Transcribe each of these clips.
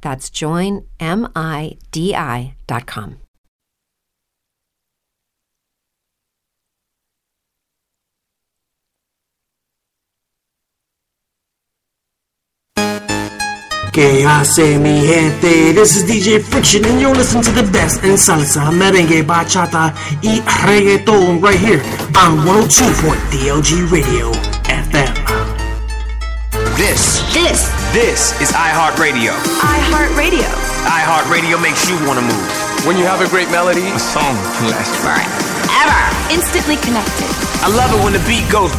That's joinmidi.com. Que hace mi gente? This is DJ Friction, and you're listening to the best in salsa, merengue, bachata, y reggaeton right here on 102.DLG Radio FM. This, This this is iHeartRadio. iHeartRadio. iHeartRadio makes you want to move. When you have a great melody, a song can last Ever. Instantly connected. I love it when the beat goes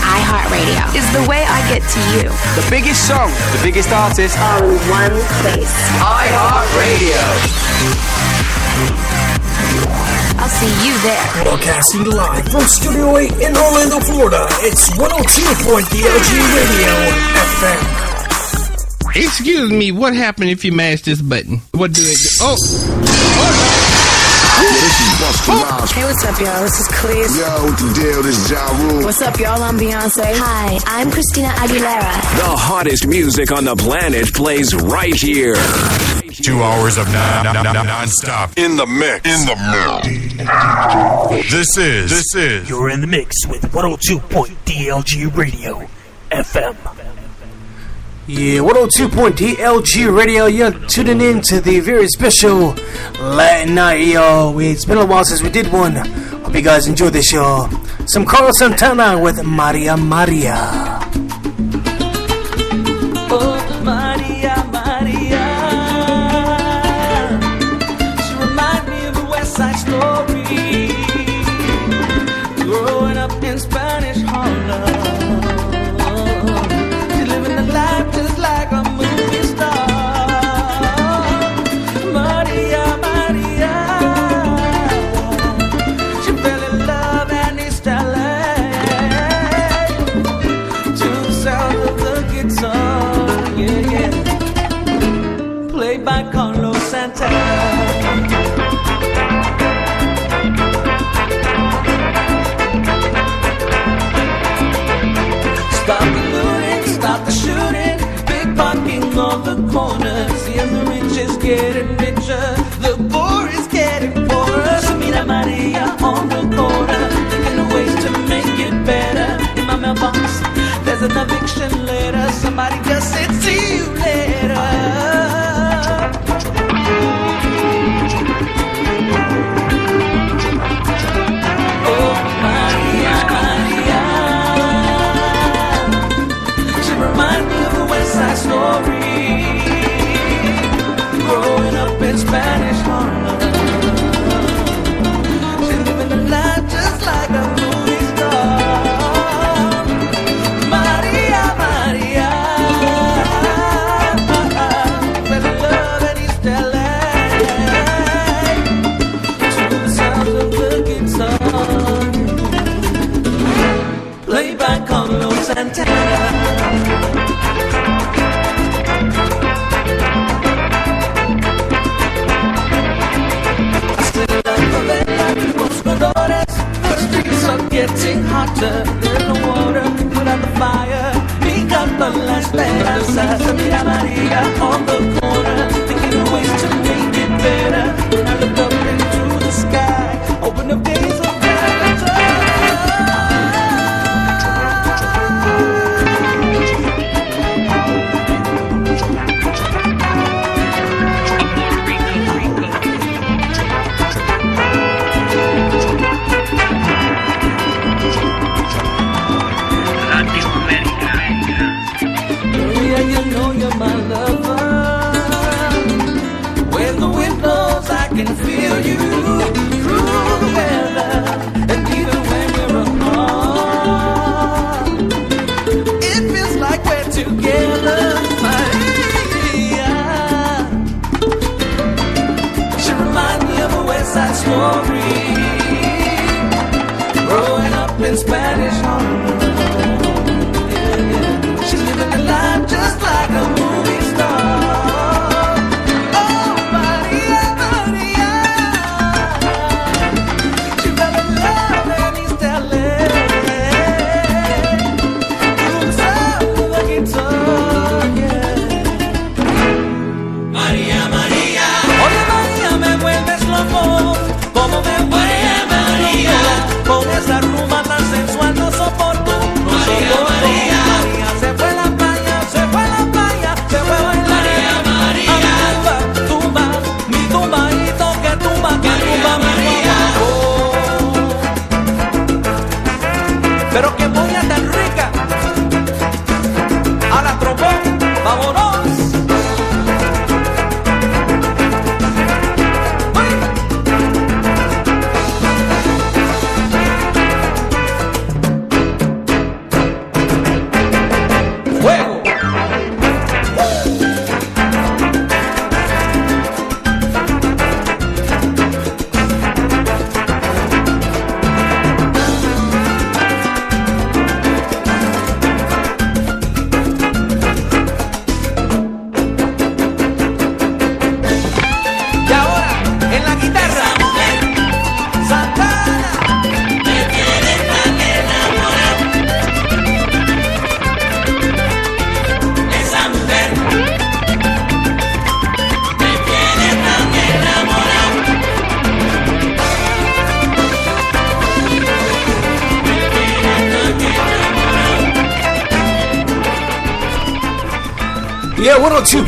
iHeartRadio is the way I get to you. the biggest song, the biggest artist. All in one place. iHeartRadio. I'll see you there. Broadcasting live from Studio 8 in Orlando, Florida. It's 102.DLG Radio FM. Excuse me, what happened if you mash this button? What do it do? Oh, oh. Hey, what's up, y'all? This is Cleese. Yo, what the deal? This is Ja Rule. What's up, y'all? I'm Beyonce. Hi, I'm Christina Aguilera. The hottest music on the planet plays right here. Two hours of non, non, non, non-stop in the mix. In the mix. This is this is You're in the mix with 102.DLG Radio FM. Yeah, 102.DLG Radio. You're tuning in to the very special Latin night, yo. It's been a while since we did one. Hope you guys enjoy this, y'all. Some Carlos Santana with Maria Maria.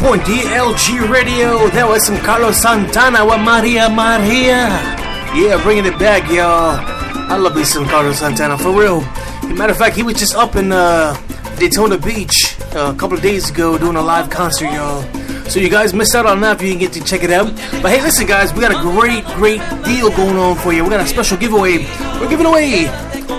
102.DLG Radio. That was some Carlos Santana with Maria Maria. Yeah, bringing it back, y'all. I love me some Carlos Santana, for real. Matter of fact, he was just up in uh, Daytona Beach uh, a couple of days ago doing a live concert, y'all. So you guys missed out on that if you didn't get to check it out. But hey, listen, guys, we got a great, great deal going on for you. We got a special giveaway. We're giving away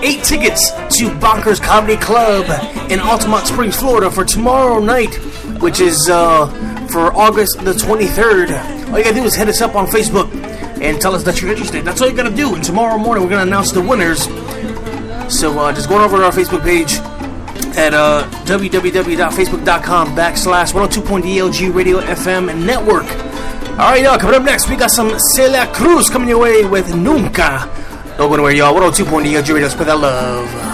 eight tickets to Bonkers Comedy Club in Altamonte Springs, Florida for tomorrow night, which is uh, for August the 23rd. All you gotta do is hit us up on Facebook and tell us that you're interested. That's all you gotta do. And tomorrow morning, we're gonna announce the winners. So uh, just go over to our Facebook page at uh, www.facebook.com backslash 102.DLG Radio FM Network. All right, y'all, coming up next, we got some Celia Cruz coming your way with Nunca. Don't go anywhere, y'all. 102.DLG Radio, spread that love.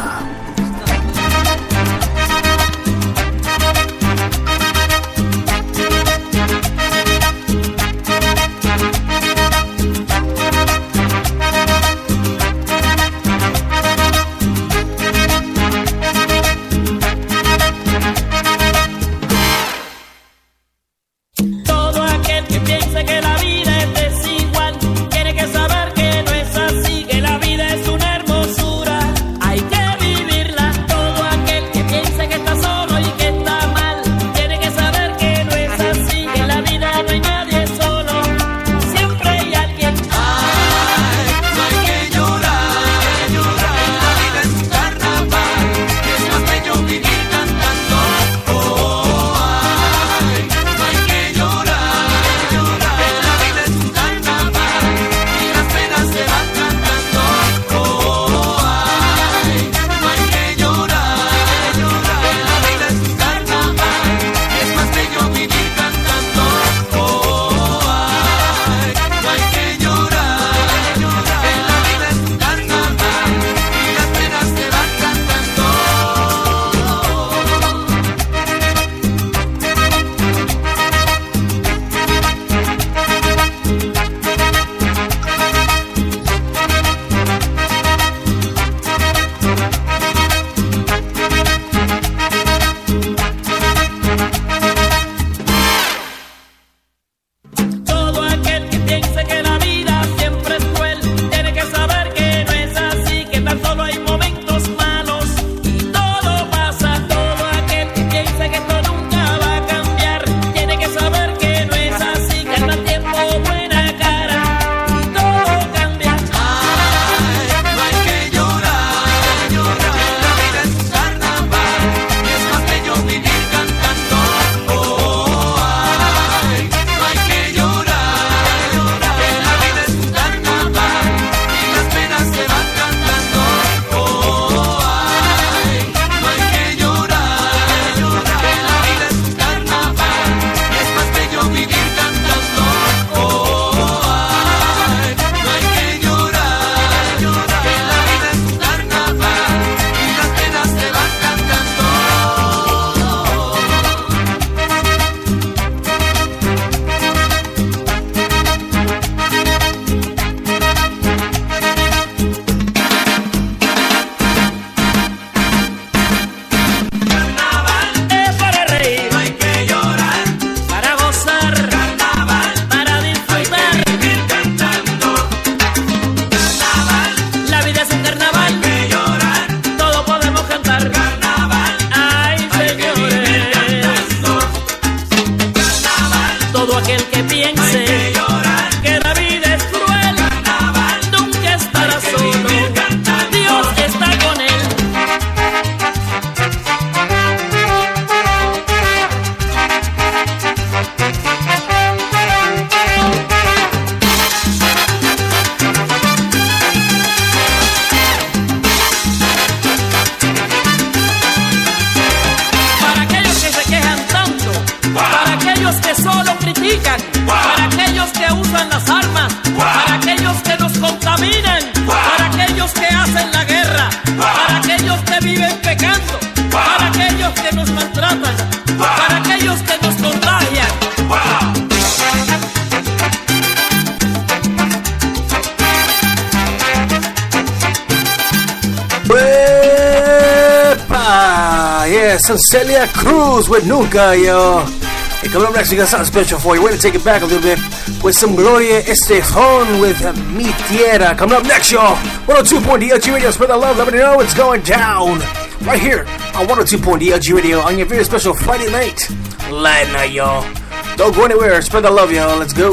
Cruz with Nunca, y'all. And coming up next, we got something special for you. We're going to take it back a little bit with some Gloria Estefan with uh, Mi Tierra. Coming up next, y'all. 102.1 DLG Radio. Spread the love. Let me know what's going down. Right here on 102.1 DLG Radio on your very special Friday night. Light night, y'all. Don't go anywhere. Spread the love, y'all. Let's go.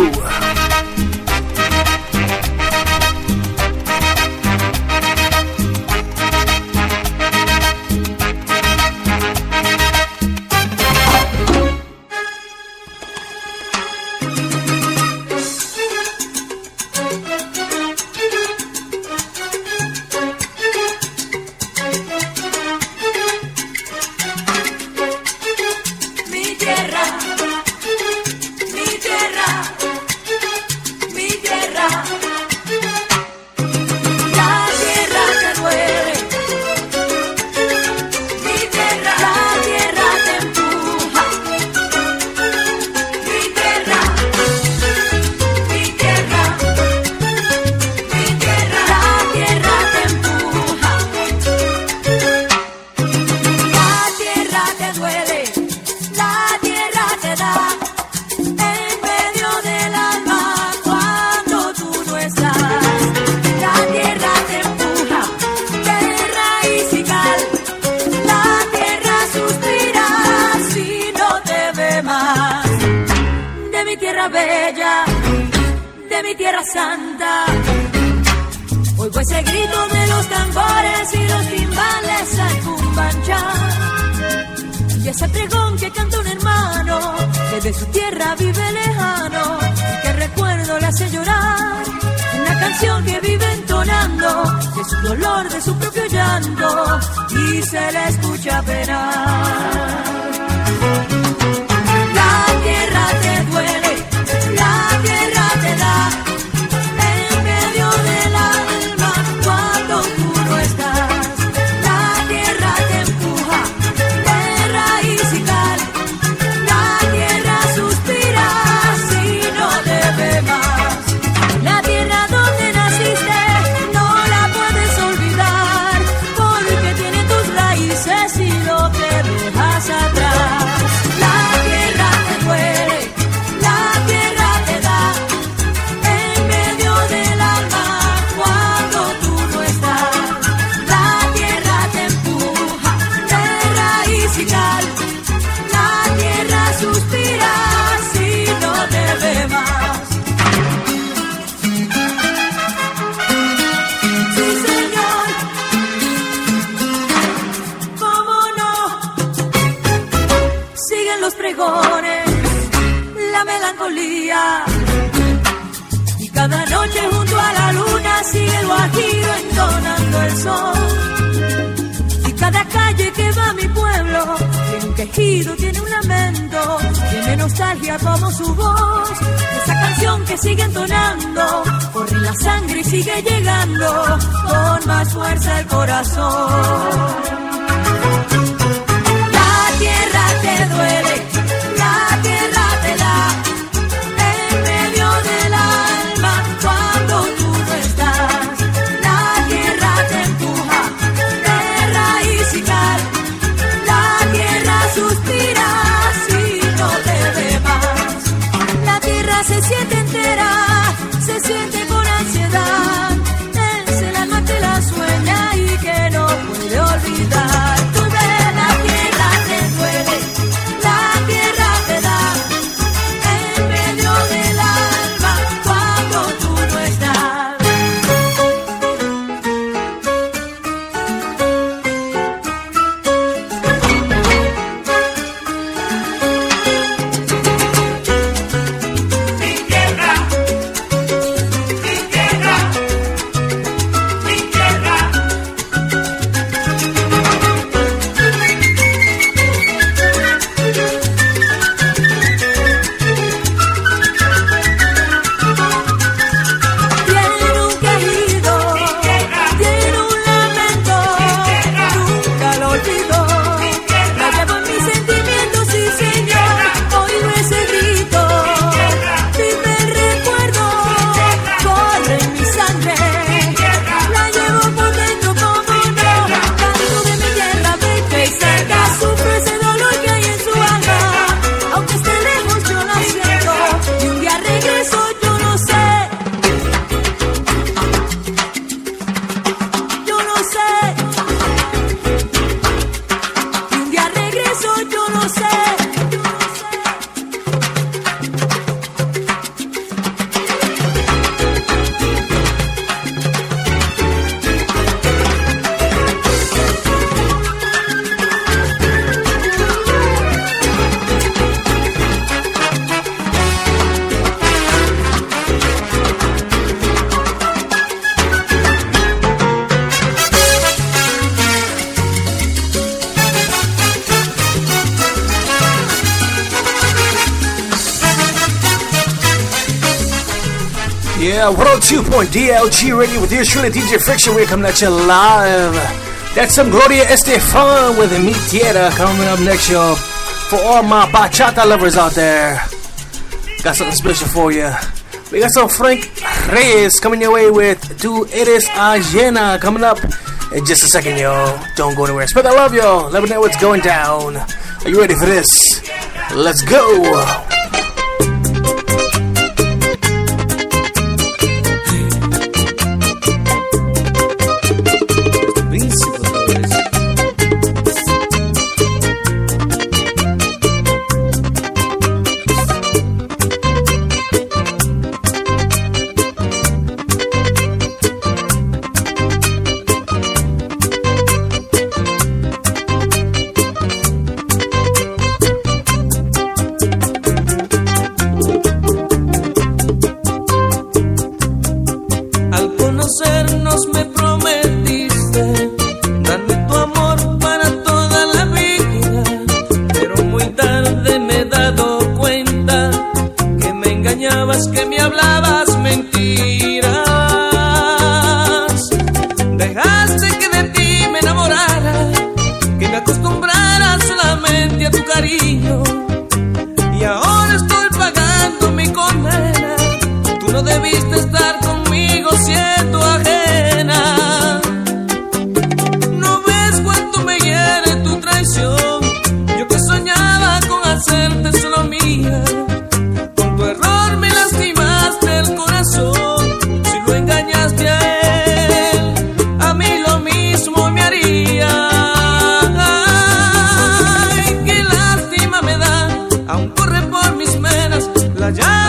happen. llegando con más fuerza al corazón. 102.DLG Radio with yours truly, DJ Friction. We're coming at you live. That's some Gloria Estefan with Mi Tierra coming up next, y'all. For all my bachata lovers out there, got something special for you. We got some Frank Reyes coming your way with Tu Eres Ajena coming up in just a second, y'all. Don't go anywhere. Spread that love, y'all. Let me know what's going down. Are you ready for this? Let's go. जा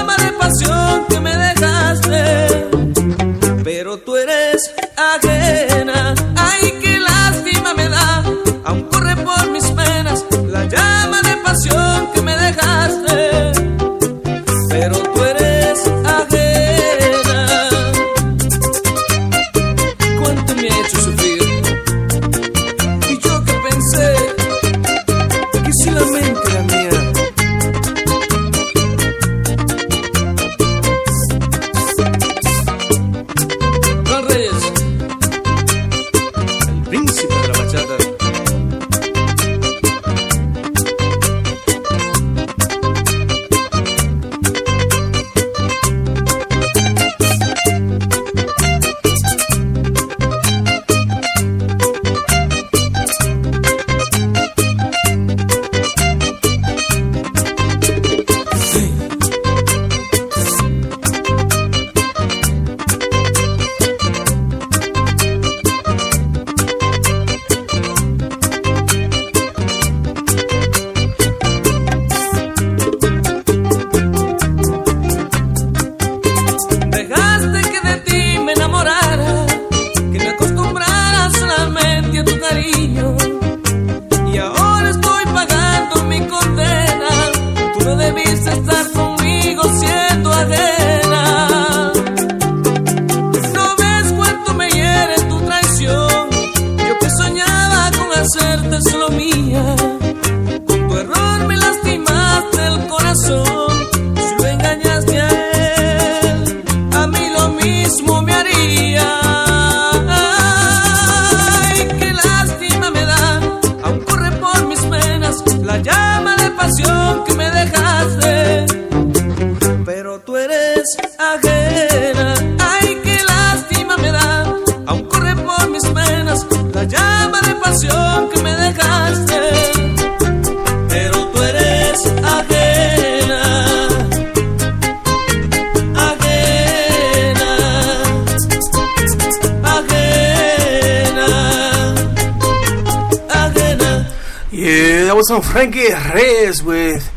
Frankie Reyes with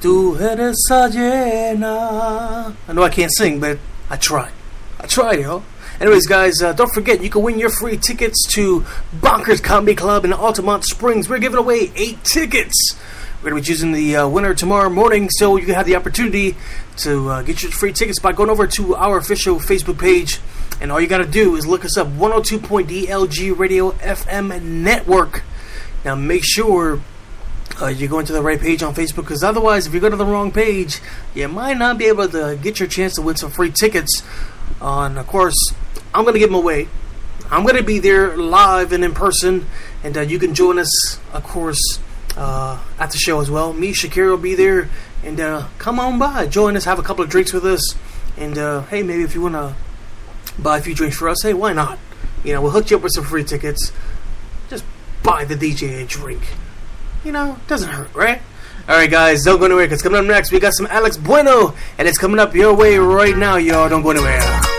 Tu eres Ajena. I know I can't sing, but I try. I try, yo. Anyways, guys, uh, don't forget you can win your free tickets to Bonkers Comedy Club in Altamonte Springs. We're giving away eight tickets. We're going to be choosing the uh, winner tomorrow morning, so you have the opportunity to uh, get your free tickets by going over to our official Facebook page. And all you got to do is look us up 102.DLG Radio FM Network. Now, make sure uh, you're going to the right page on Facebook because otherwise, if you go to the wrong page, you might not be able to get your chance to win some free tickets Uh, and of course, I'm going to give them away. I'm going to be there live and in person, and uh, you can join us, of course, uh, at the show as well. Me, Shakira will be there, and uh, come on by, join us, have a couple of drinks with us, and uh, hey, maybe if you want to buy a few drinks for us, hey, why not? You know, we'll hook you up with some free tickets. Just buy the DJ a drink. You know, doesn't hurt, right? All right, guys, don't go anywhere because coming up next, we got some Alex Bueno, and it's coming up your way right now, y'all. Don't go anywhere.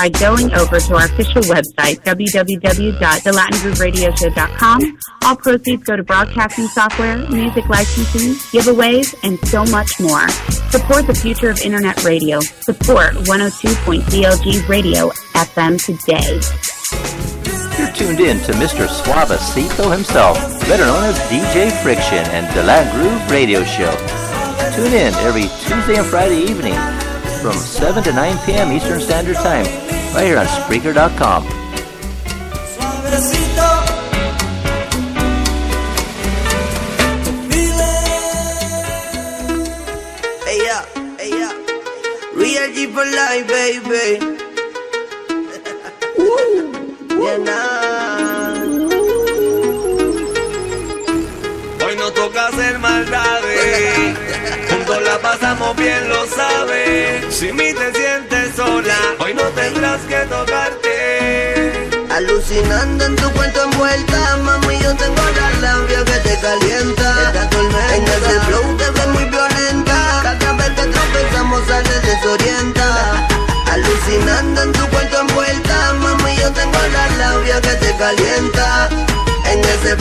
By going over to our official website, www.thelatingroovesradioshow.com. All proceeds go to broadcasting software, music licensing, giveaways, and so much more. Support the future of Internet radio. Support 102.DLG Radio FM today. You're tuned in to Mr. Suavecito himself, better known as DJ Friction and the Latin Groove Radio Show. Tune in every Tuesday and Friday evening from 7 to 9 p.m. Eastern Standard Time, right here on Spreaker.com.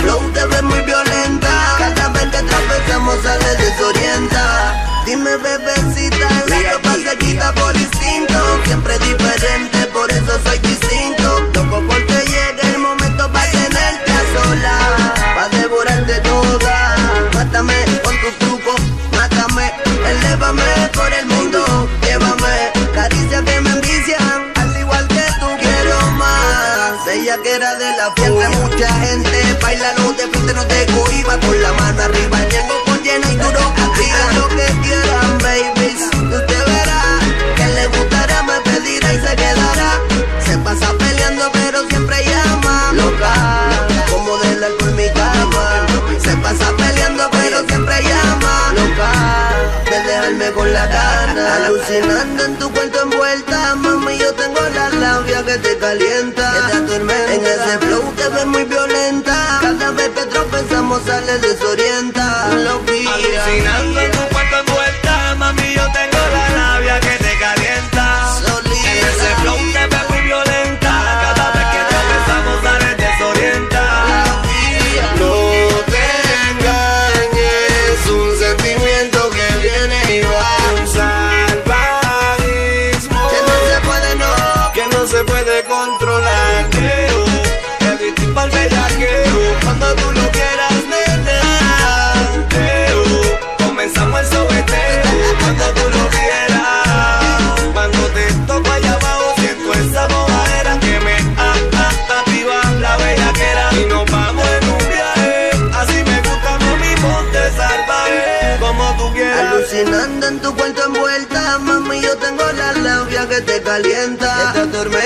flow te ves muy violenta. Cada vez que tropezamos sales desorienta. Dime bebecita, la ropa se quita por instinto. Siempre diferente, por eso soy distinto. Loco porque llega el momento para tenerte a sola. Pa' devorarte toda. Mátame con tus trucos, mátame. Elévame por el mundo, llévame. Caricias que me envician, al igual que tú quiero más. Ella que era de la fiesta, mucha gente. Bailalo de frente, no te cohiba. Con la mano arriba, llego con llena y duro. Digan lo que quieran, baby. Usted verá que le gustará, me pedirá y se quedará. Se pasa peleando, pero siempre llama. Loca, como del alcohol mi cama. Se pasa peleando, pero siempre llama. Loca, de dejarme con la gana. Alucinando que te calienta.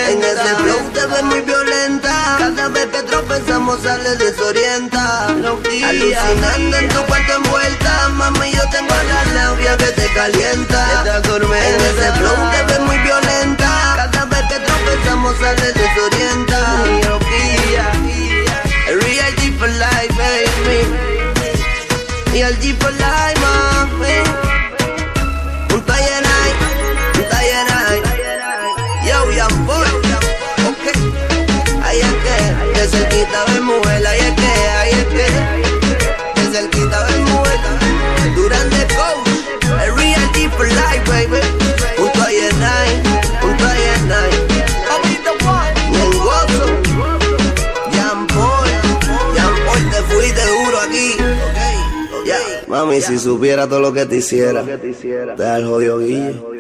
En ese flow te ves muy violenta. Cada vez que tropezamos sales desorienta. Alucinando en tu cuento envuelta, mami, yo tengo la labia que te calienta. En ese flow te ves muy violenta. Cada vez que tropezamos sales desorienta. Real G for life, baby. Real G for life, mami. cerquita ven muela y es que, ahí es que, de cerquita ven muela. Durante coach, a reality for life, baby. Junto a Yenai, junto a Yenai. El gozo, Jan Paul, Jan Paul te fuiste duro aquí. Okay, okay, yeah. Mami, si supiera todo lo que te hiciera, te, te jodido guillo.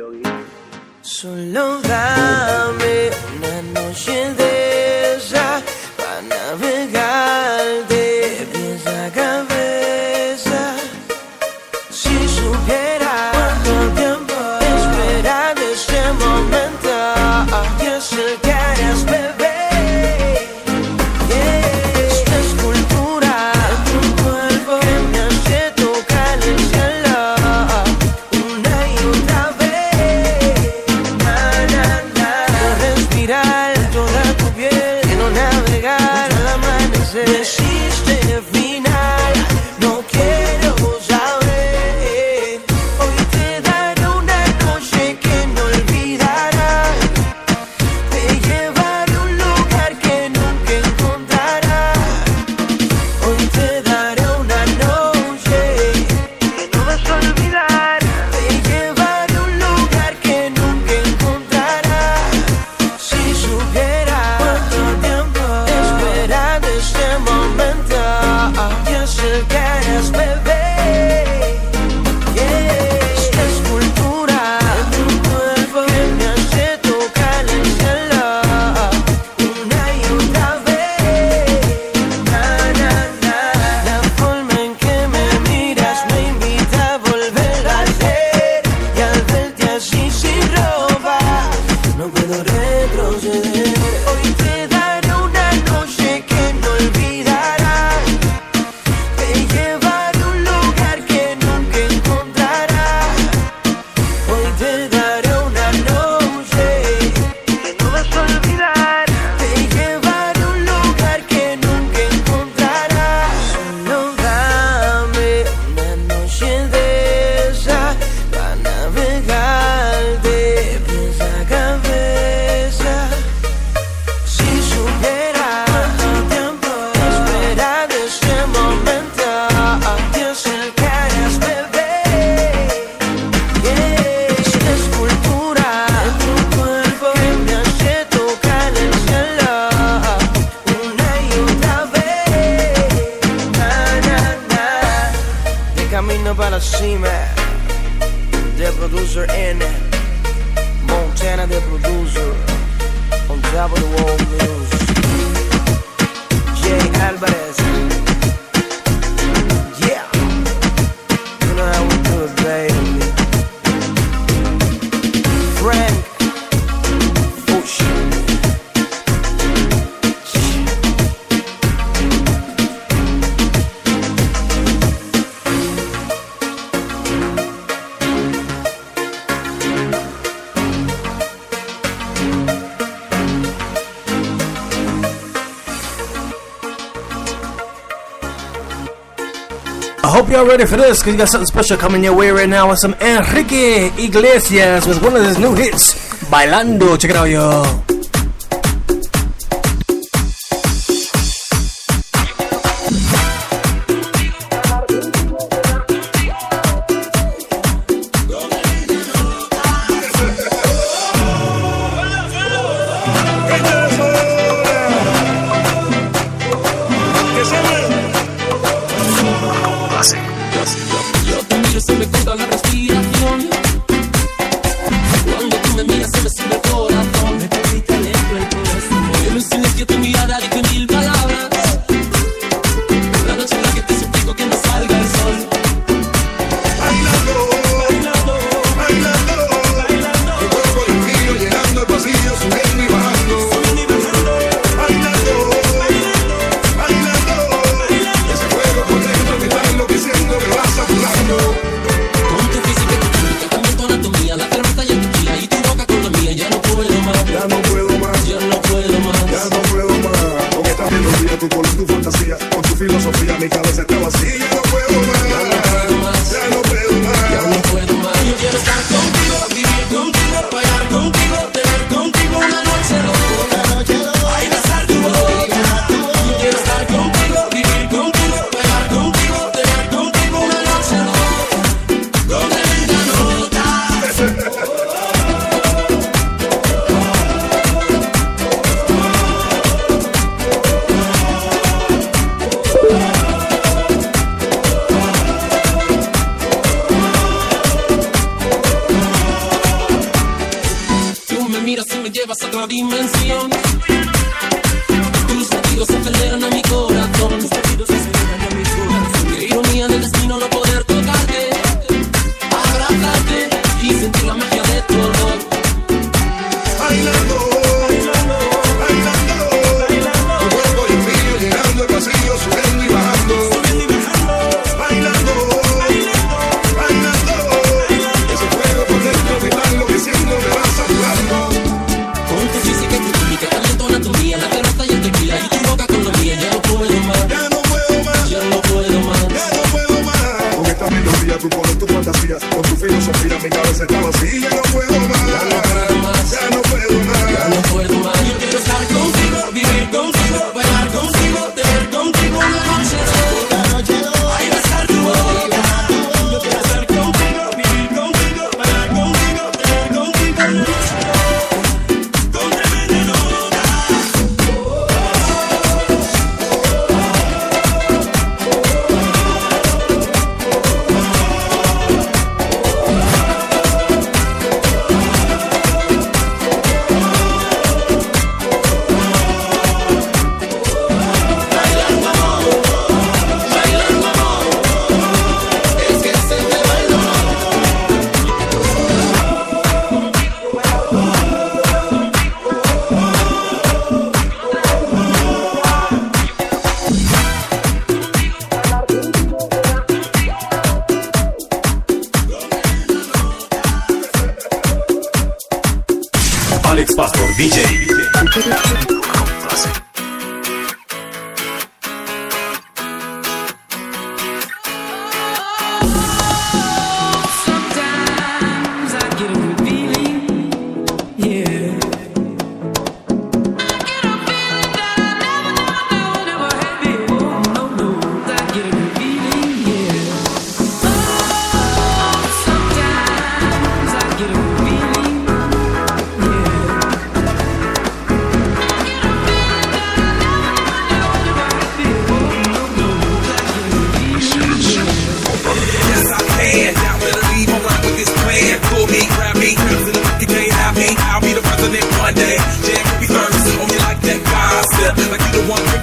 Ready for this because we got something special coming your way right now with some Enrique Iglesias with one of his new hits, Bailando. Check it out, y'all.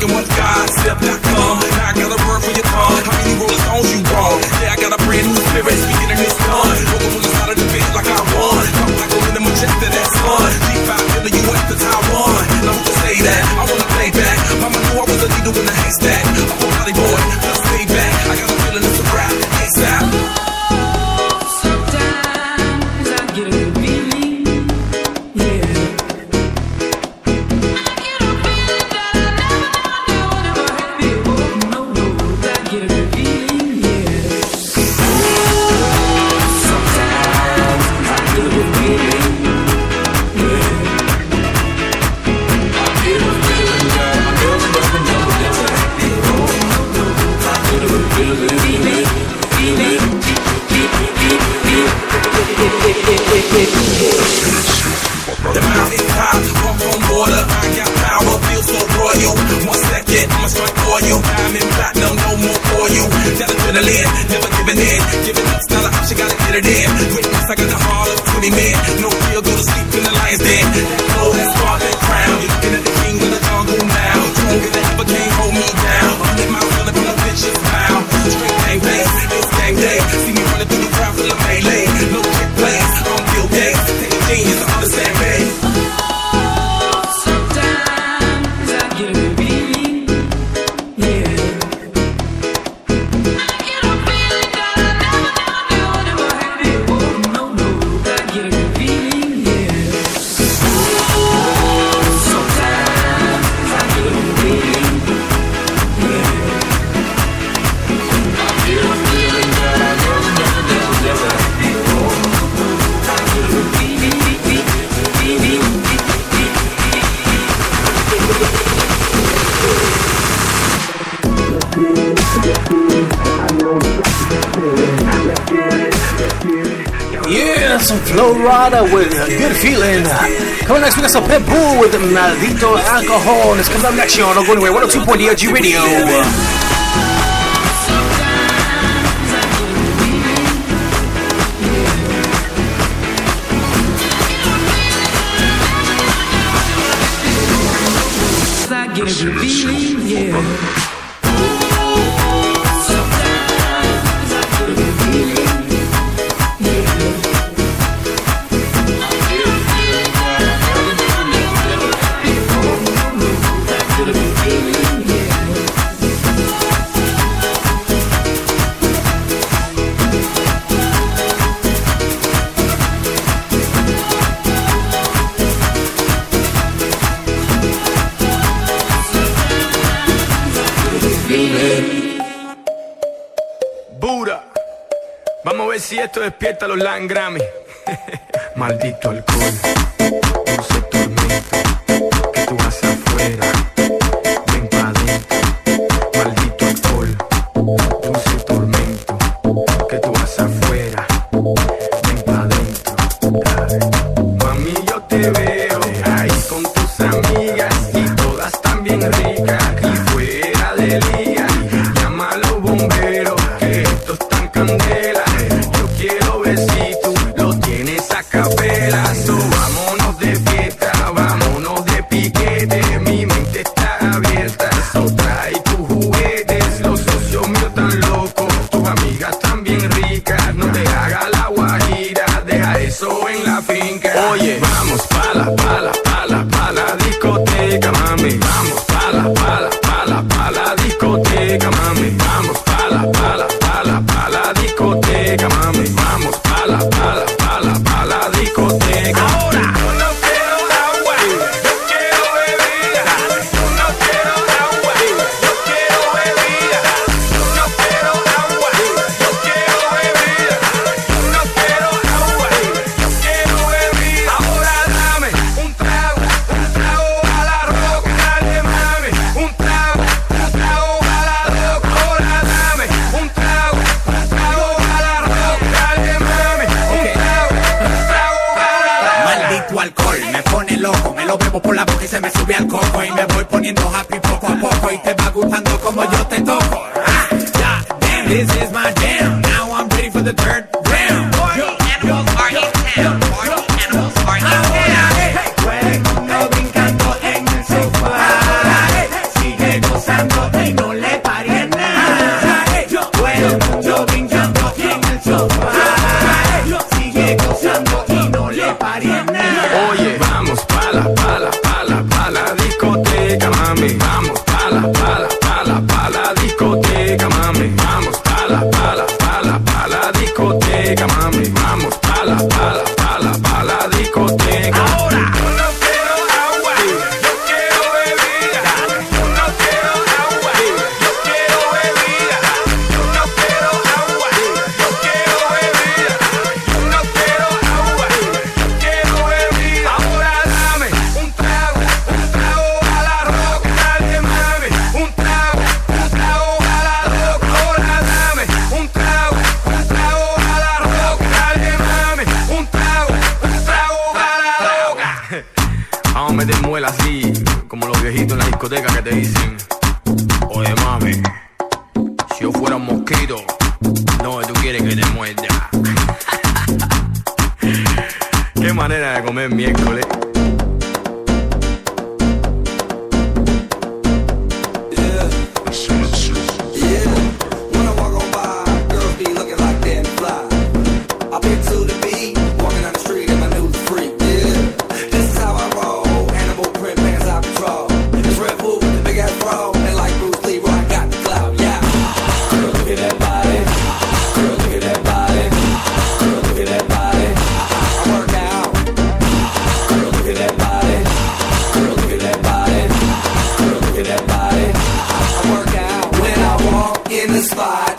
black and. Maldito Alcohol. It's coming up next year on Don't Go Anywhere 102.DLG video. los Latin Grammy.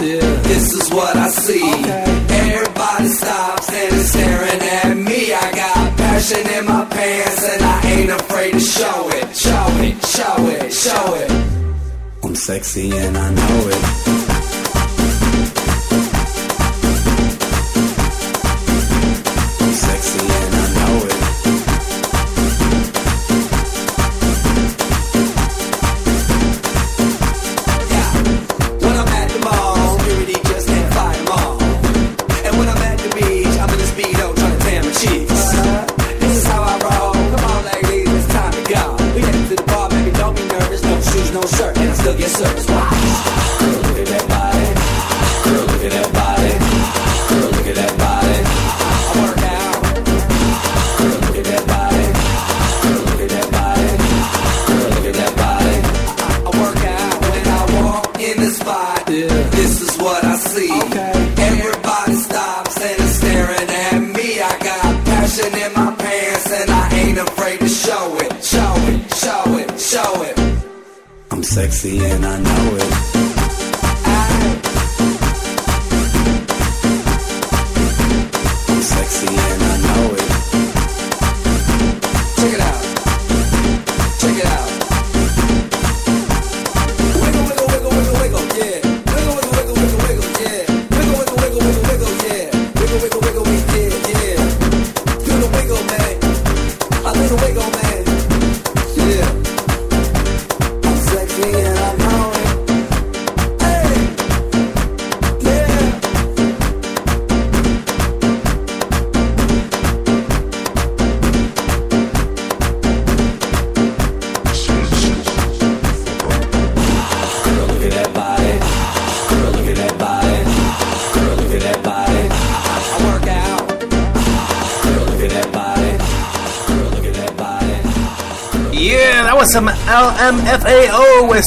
Spot. This is what I see. Everybody stops and is staring at me. I got passion in my pants and I ain't afraid to show it. Show it, show it, show it. I'm sexy and I know it.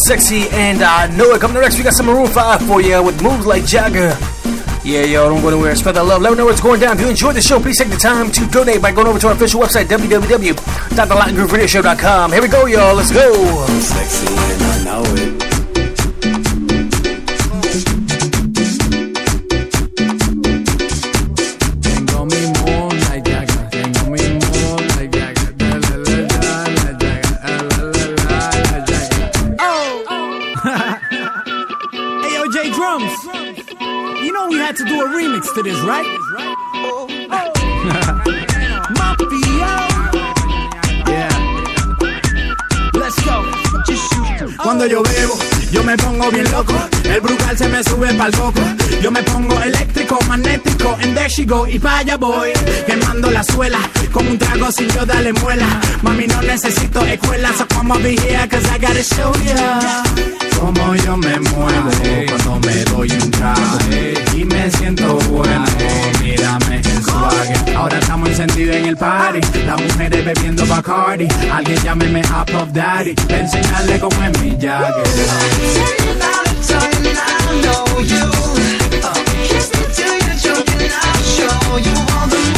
Sexy and I Know It. Coming up next, we got some Maroon 5 for you with moves like Jagger. Yeah, yo, don't go anywhere. Spread that love. Let me know what's going down. If you enjoyed the show, please take the time to donate by going over to our official website, www.thelatingrooveradioshow.com. Here we go, y'all. Let's go. Sexy and I know it. Pa'l. Yo me pongo eléctrico, magnético. En there she go y pa' allá voy. Quemando la suela, como un trago sin yo dale muela. Mami, no necesito escuela. So come over here, cause I gotta show ya. Como yo me muevo cuando me doy un trago. Y me siento bueno, mírame el swag. Ahora estamos encendidos en el party. Las mujeres bebiendo Bacardi. Alguien llámeme a Pop Daddy. Enseñarle cómo es mi jacket. J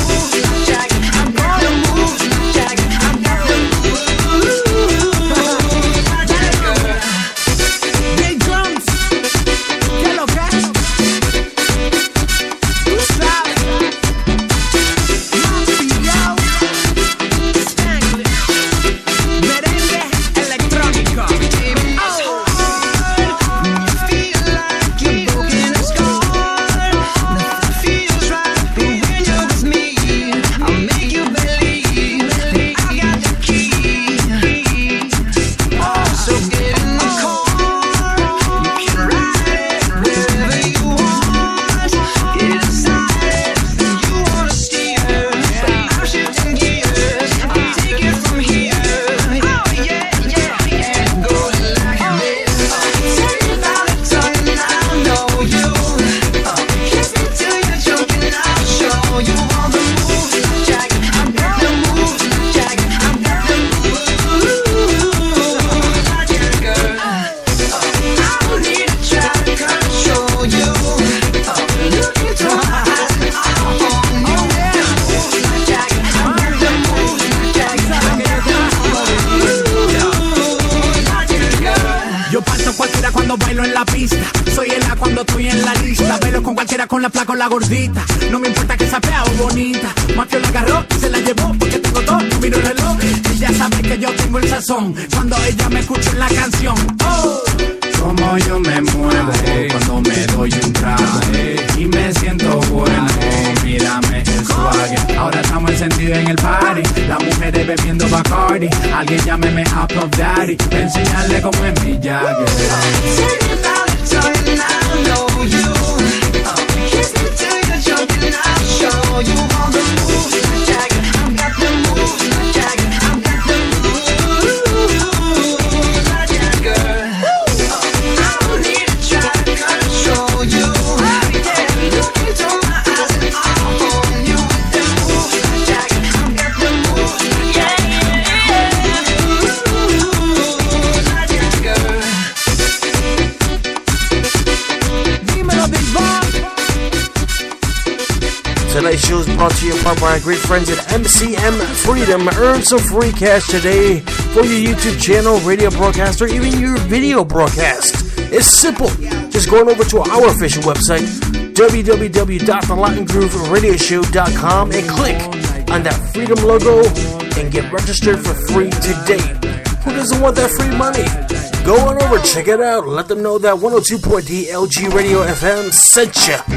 No me importa que sea fea o bonita. Mafio la agarró, y se la llevó porque tengo todo. Miro el reloj y ya sabe que yo tengo el sazón. part by our great friends at MCM Freedom. Earn some free cash today for your YouTube channel, radio broadcast, or even your video broadcast. It's simple. Just going over to our official website, www.thelatingrooveradioshow.com, and click on that Freedom logo and get registered for free today. Who doesn't want that free money? Go on over, check it out. Let them know that 102.d LG Radio FM sent you.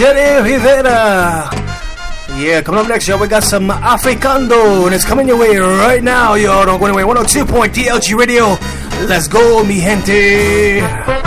Jenni Rivera. Yeah, coming up next, y'all, we got some Africando, and it's coming your way right now, y'all. Don't go anywhere. 102.DLG Radio. Let's go, mi gente.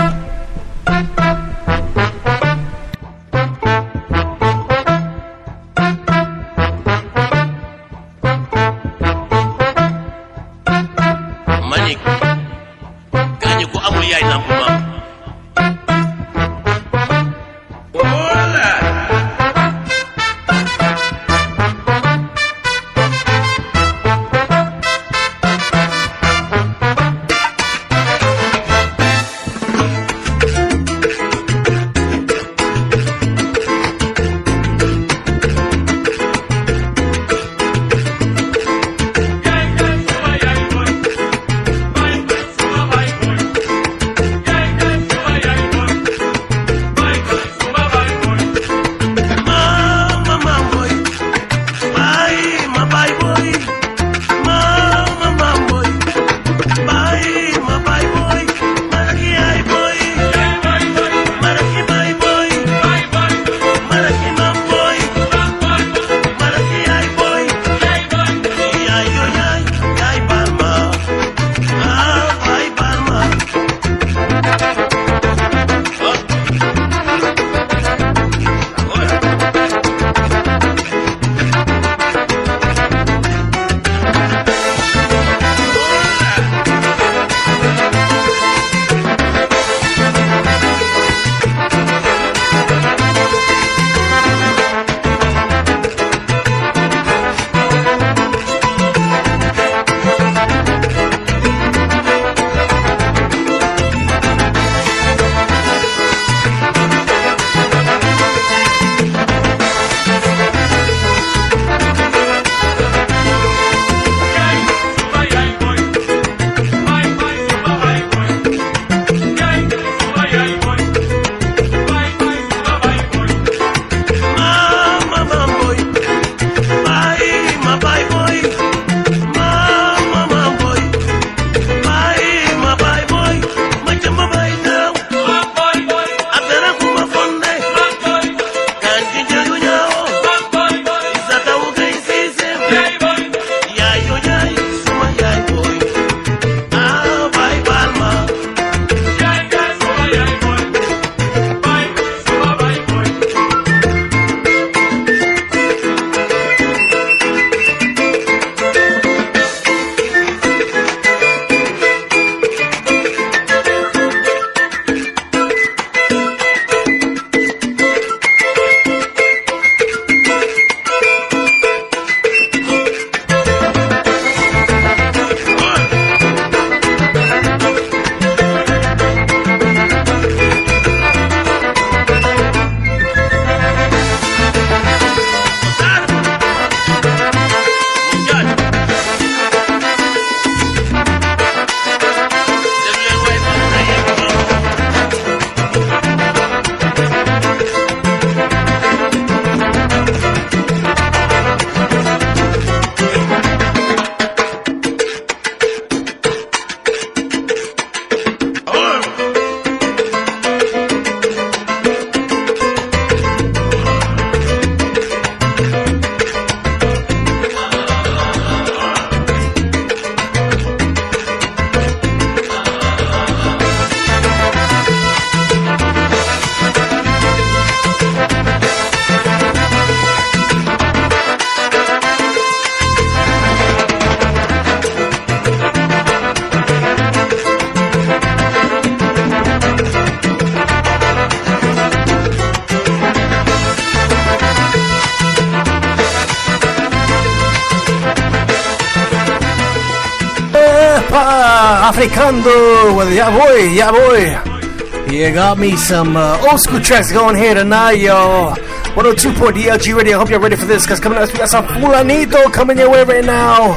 Got me some uh, old school tracks going here tonight, y'all. 102.DLG Radio. I hope you're ready for this, because coming up, we got some Fulanito coming your way right now.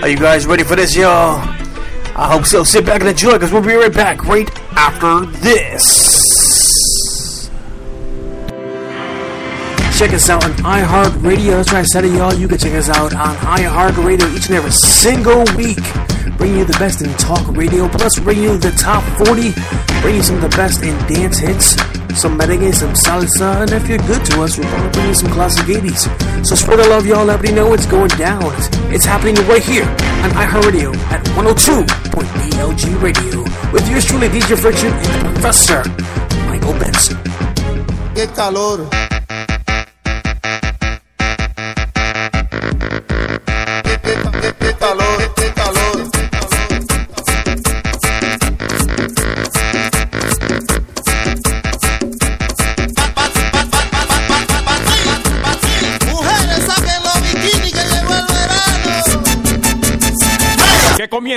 Are you guys ready for this, y'all? I hope so. Sit back and enjoy, because we'll be right back right after this. Check us out on iHeartRadio. That's right, I said it, y'all. You can check us out on iHeartRadio each and every single week Bring you the best in talk radio, plus bring you the top 40, bringing you some of the best in dance hits some merengue, some salsa, and if you're good to us, we'll probably bring you some classic 80s. So spread the love, y'all. Let me know what's going down. It's, happening right here on iHeartRadio at 102.DLG Radio with yours truly, DJ Friction and Professor Michael Benson. Get calor.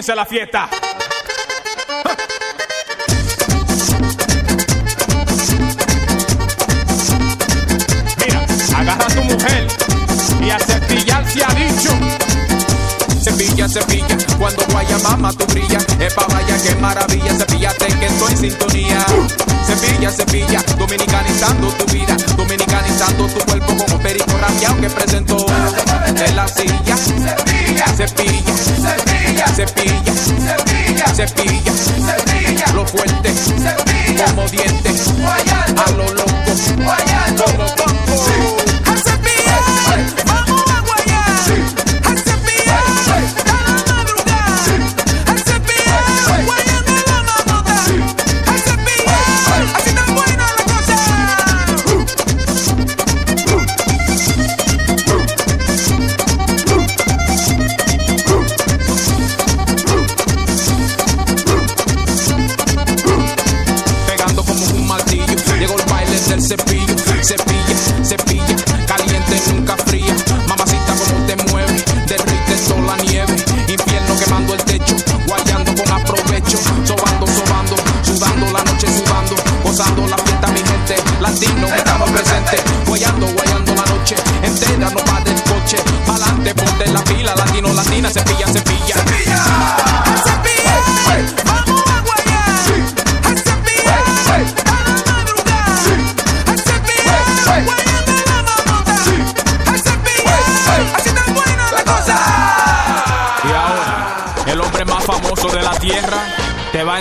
Que comience la fiesta. Mira, agarra a tu mujer y a cepillar se ha dicho. Cepilla, cepilla, cuando guaya mama tú brilla. Epa vaya, qué maravilla, cepillate que estoy en sintonía. Cepilla, cepilla, dominicanizando tu vida, dominicanizando tu cuerpo como perico rabiao que presentó en la silla. Cepilla, cepilla, cepilla, cepilla, cepilla, cepilla, cepilla, lo fuerte, cepilla, como dientes, a lo loco,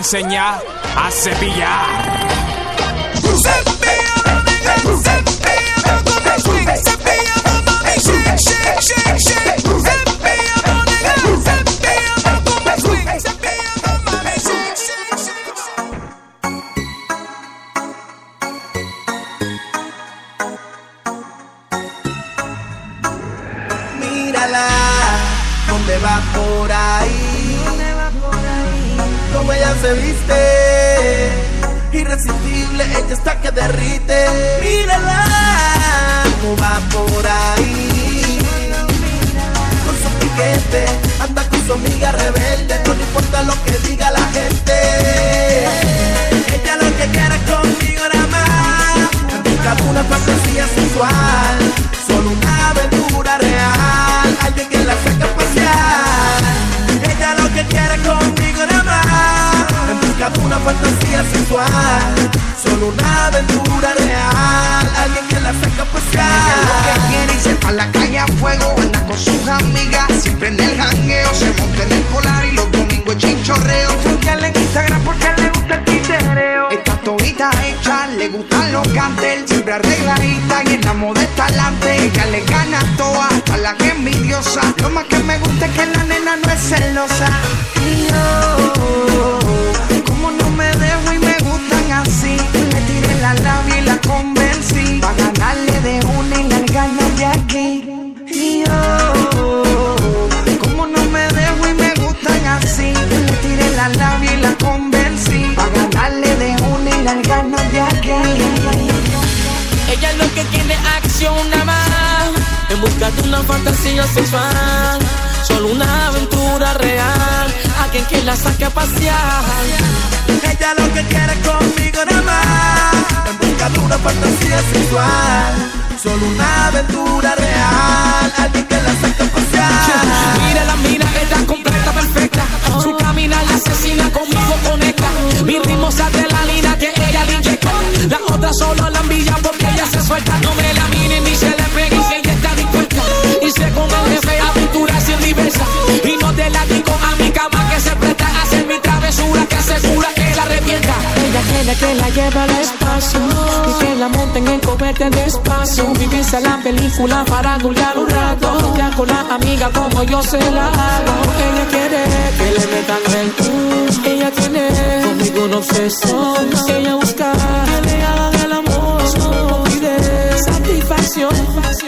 enseñar a cepillar. Anda con su amiga rebelde, no le importa lo que diga la gente. Ella lo que quiere conmigo nada más, busca una fantasía sensual, solo una aventura real, alguien que la saque a. Ella lo que quiere conmigo nada más, busca una fantasía sensual, una aventura real, alguien que la saque a pasear. Lo que quiere irse pa' la calle a fuego, anda con sus amigas, siempre en el jangueo, se monta en el polar y los domingos es chinchorreo. Frontearle en Instagram porque le gusta el titereo. Está todita hecha, le gustan los cantel, siempre arregladita y en la moda está. Ella le gana a todas, hasta la que envidiosa. Lo más que me gusta es que la nena no es celosa. Y yo, que quiere acción nada más. En busca de una fantasía sexual Solo una aventura real. Alguien que la saque a pasear. Ella lo que quiere conmigo nada más. En busca de una fantasía sensual Solo una aventura real. Alguien que la saque a pasear. Mira la mira, ella completa, perfecta. Su camina la asesina, conmigo conecta. Mi ritmo se adrenalina que ella inyecta La otra solo la envidia porque ella se suelta. No me la mire ni se le pegue si ella está dispuesta. Y se con el jefe aventura sin diversa. Y no te la digo a mi cama que se presta a hacer mi travesura Que asegura Ella quiere que la lleve al espacio y que la monten en cohete despacio. Vivirse la película para dulgar un rato. Ya con la amiga como yo se la hago. Ella quiere que le metan el Ella tiene conmigo una obsesión. Ella busca que le hagan el amor. Pide satisfacción.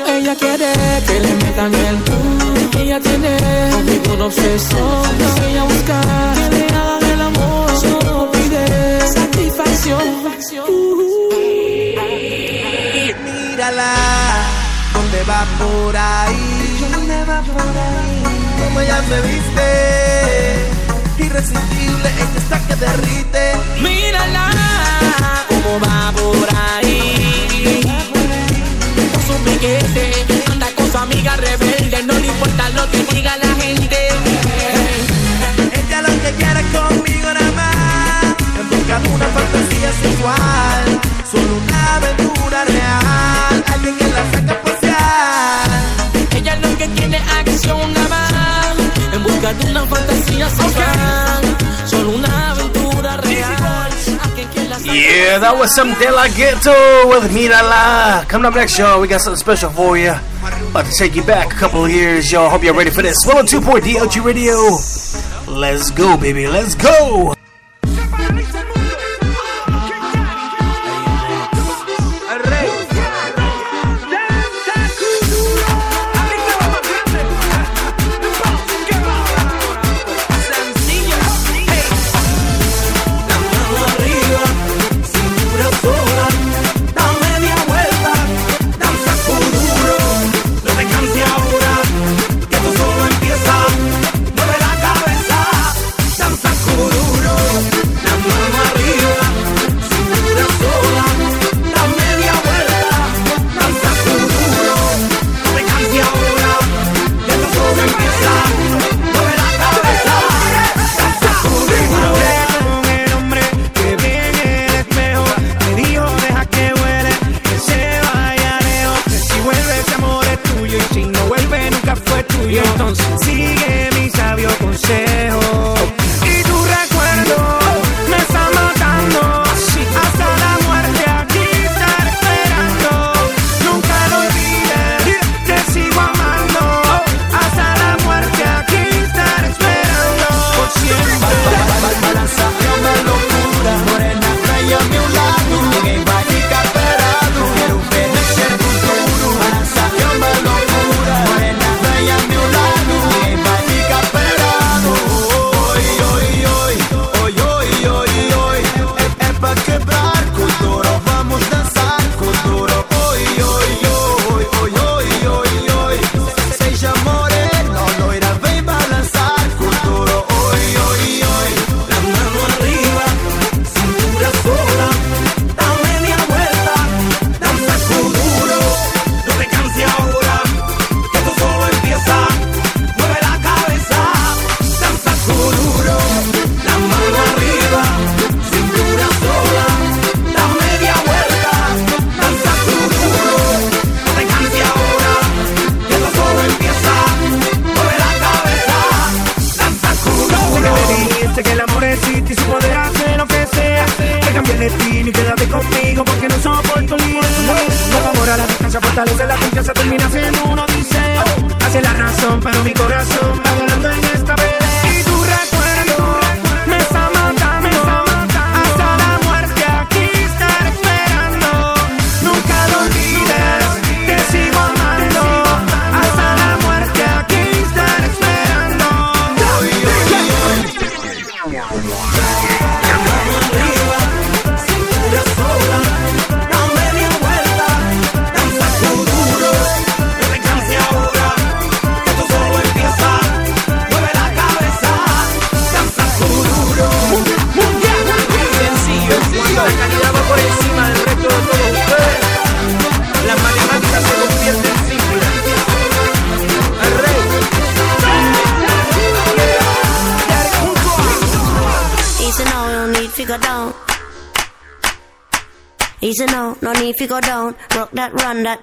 Ella quiere que le metan el Ella tiene conmigo una obsesión. Ella busca que le hagan satisfacción. Mírala, ¿dónde va por ahí? ¿Dónde va por ahí? Como ella se viste, irresistible, ella está que derrite. Mírala, cómo va por ahí. Con su piquete, anda con su amiga rebelde, no le importa lo que diga la gente. Ella lo que quiere conmigo nada más, en busca de una fantasía sexual, solo una aventura real, alguien que la saca a pasear. Ella lo que quiere acción nada más, en busca de una fantasía sexual, solo una aventura real. Alguien que la saque Yeah, that was some De La Ghetto with Mirala. Coming up next, y'all, we got something special for you. About to take you back a couple of years, y'all. Hope you're ready for this. 102 point DLG Radio. Let's go, baby. Let's go.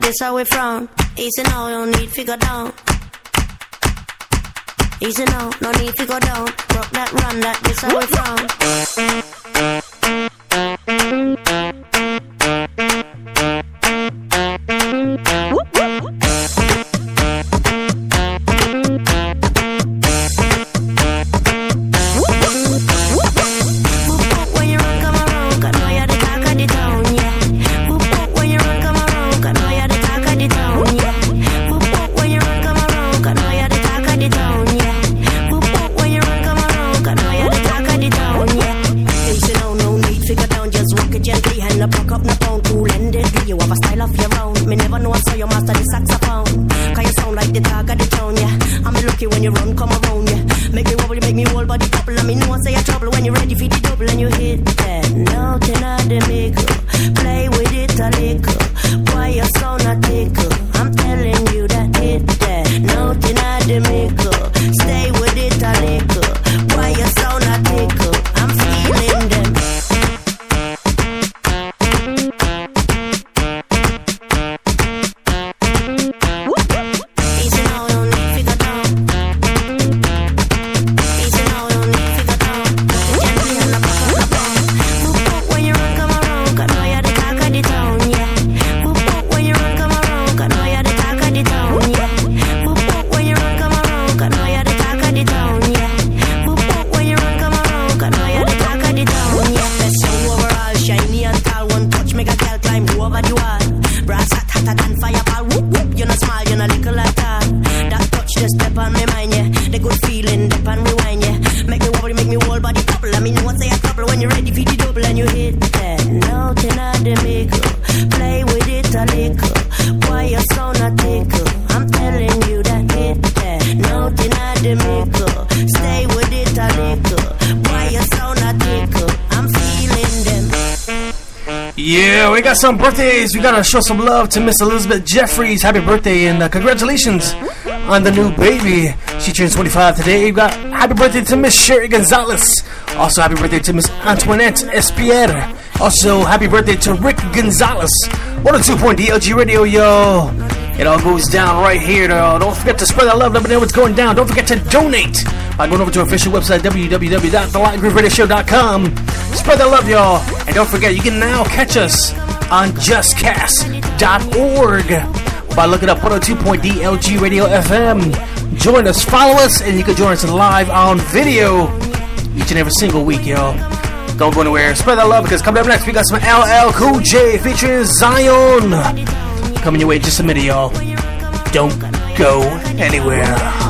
This how we frown. Easy now, no need to go down. Easy now, no need to go down. Rock that run, that this how we frown. some birthdays. We gotta show some love to Miss Elizabeth Jeffries. Happy birthday and uh, congratulations on the new baby. She turns 25 today. We got happy birthday to Miss Sherry Gonzalez. Also happy birthday to Miss Antoinette Espier. Also happy birthday to Rick Gonzalez. 102.0 DLG Radio, yo. It all goes down right here, though. Don't forget to spread that love. Let me know what's going down. Don't forget to donate by going over to our official website, www.thelatingrooveradio.com. Spread that love, y'all. And don't forget, you can now catch us on justcast.org by looking up 102.dlg Radio FM. Join us, follow us, and you can join us live on video each and every single week, y'all. Don't go anywhere. Spread that love because coming up next, we got some LL Cool J featuring Zion. Coming your way just a minute, y'all. Don't go anywhere.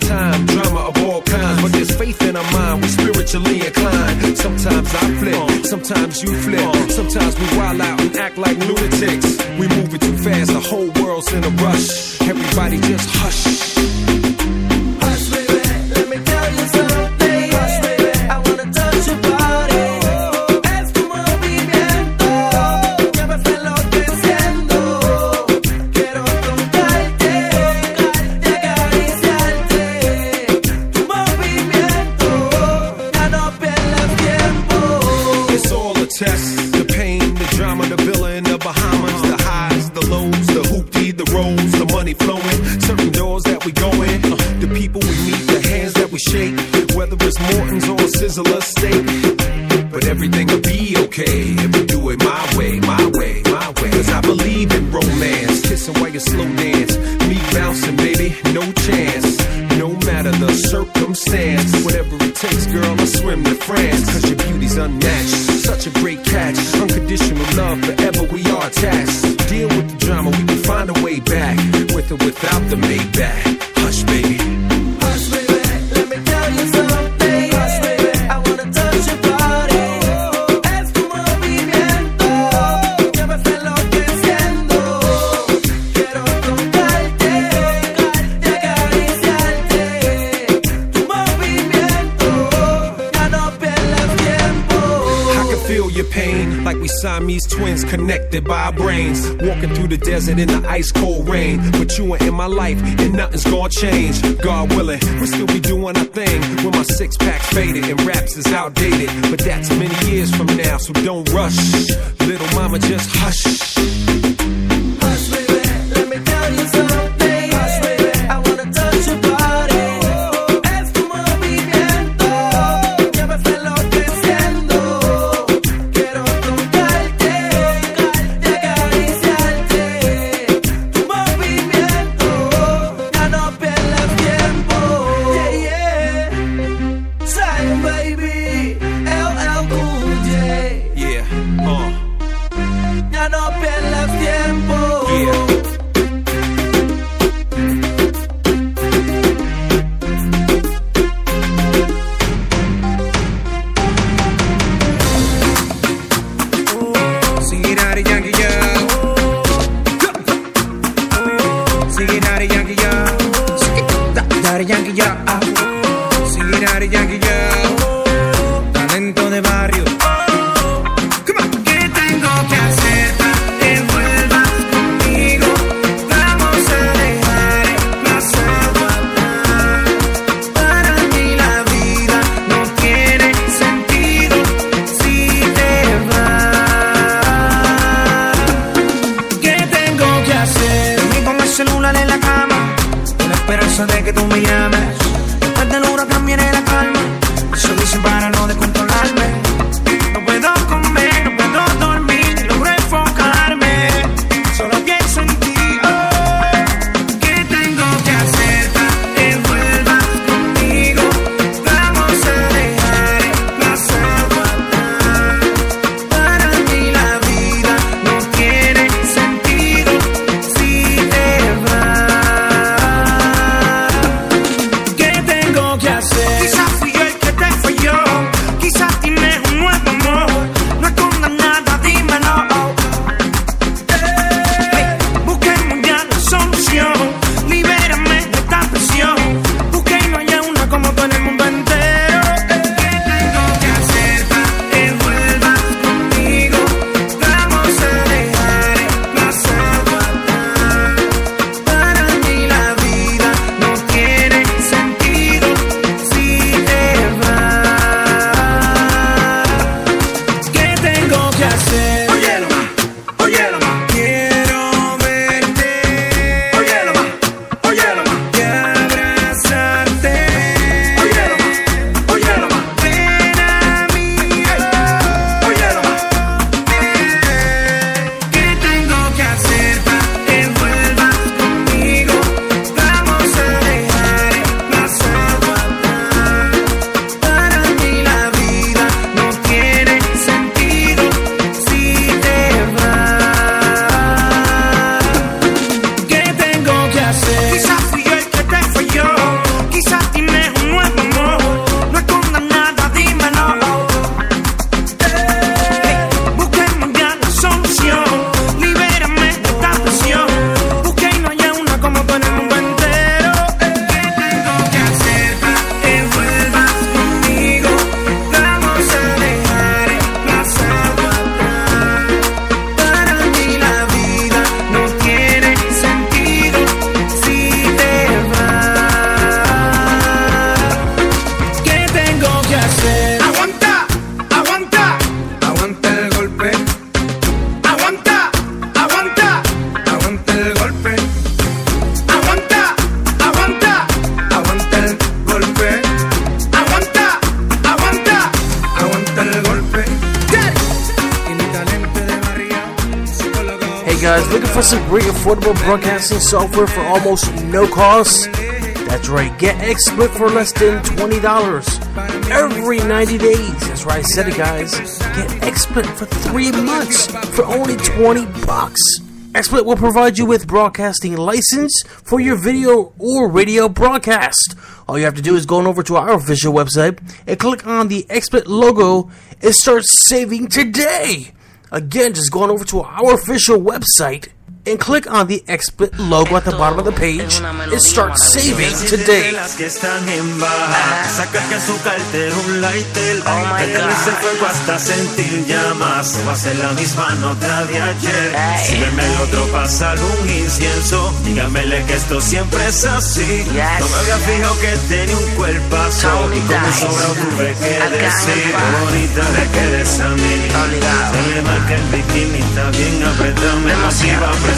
time, drama of all kinds. But there's faith in our mind, we're spiritually inclined. Sometimes I flip, sometimes you flip. Sometimes we wild out and act like lunatics. We move it too fast, the whole world's in a rush. Everybody just hush. Hush, baby, let me tell you something. affected by our brains. Walking through the desert in the ice cold rain. But you ain't in my life, and nothing's gonna change. God willing, we'll still be doing our thing. When my six pack faded and raps is outdated. But that's many years from now, so don't rush. Little mama, just hush. software for almost no cost. That's right, get XSplit for less than $20 every 90 days. That's right, I said it, guys. Get XSplit for three months for only 20 bucks. XSplit will provide you with broadcasting license for your video or radio broadcast. All you have to do is go on over to our official website and click on the XSplit logo and start saving today. Again, just go on over to our official website and click on the XSplit logo at the bottom of the page and start saving today. Las que están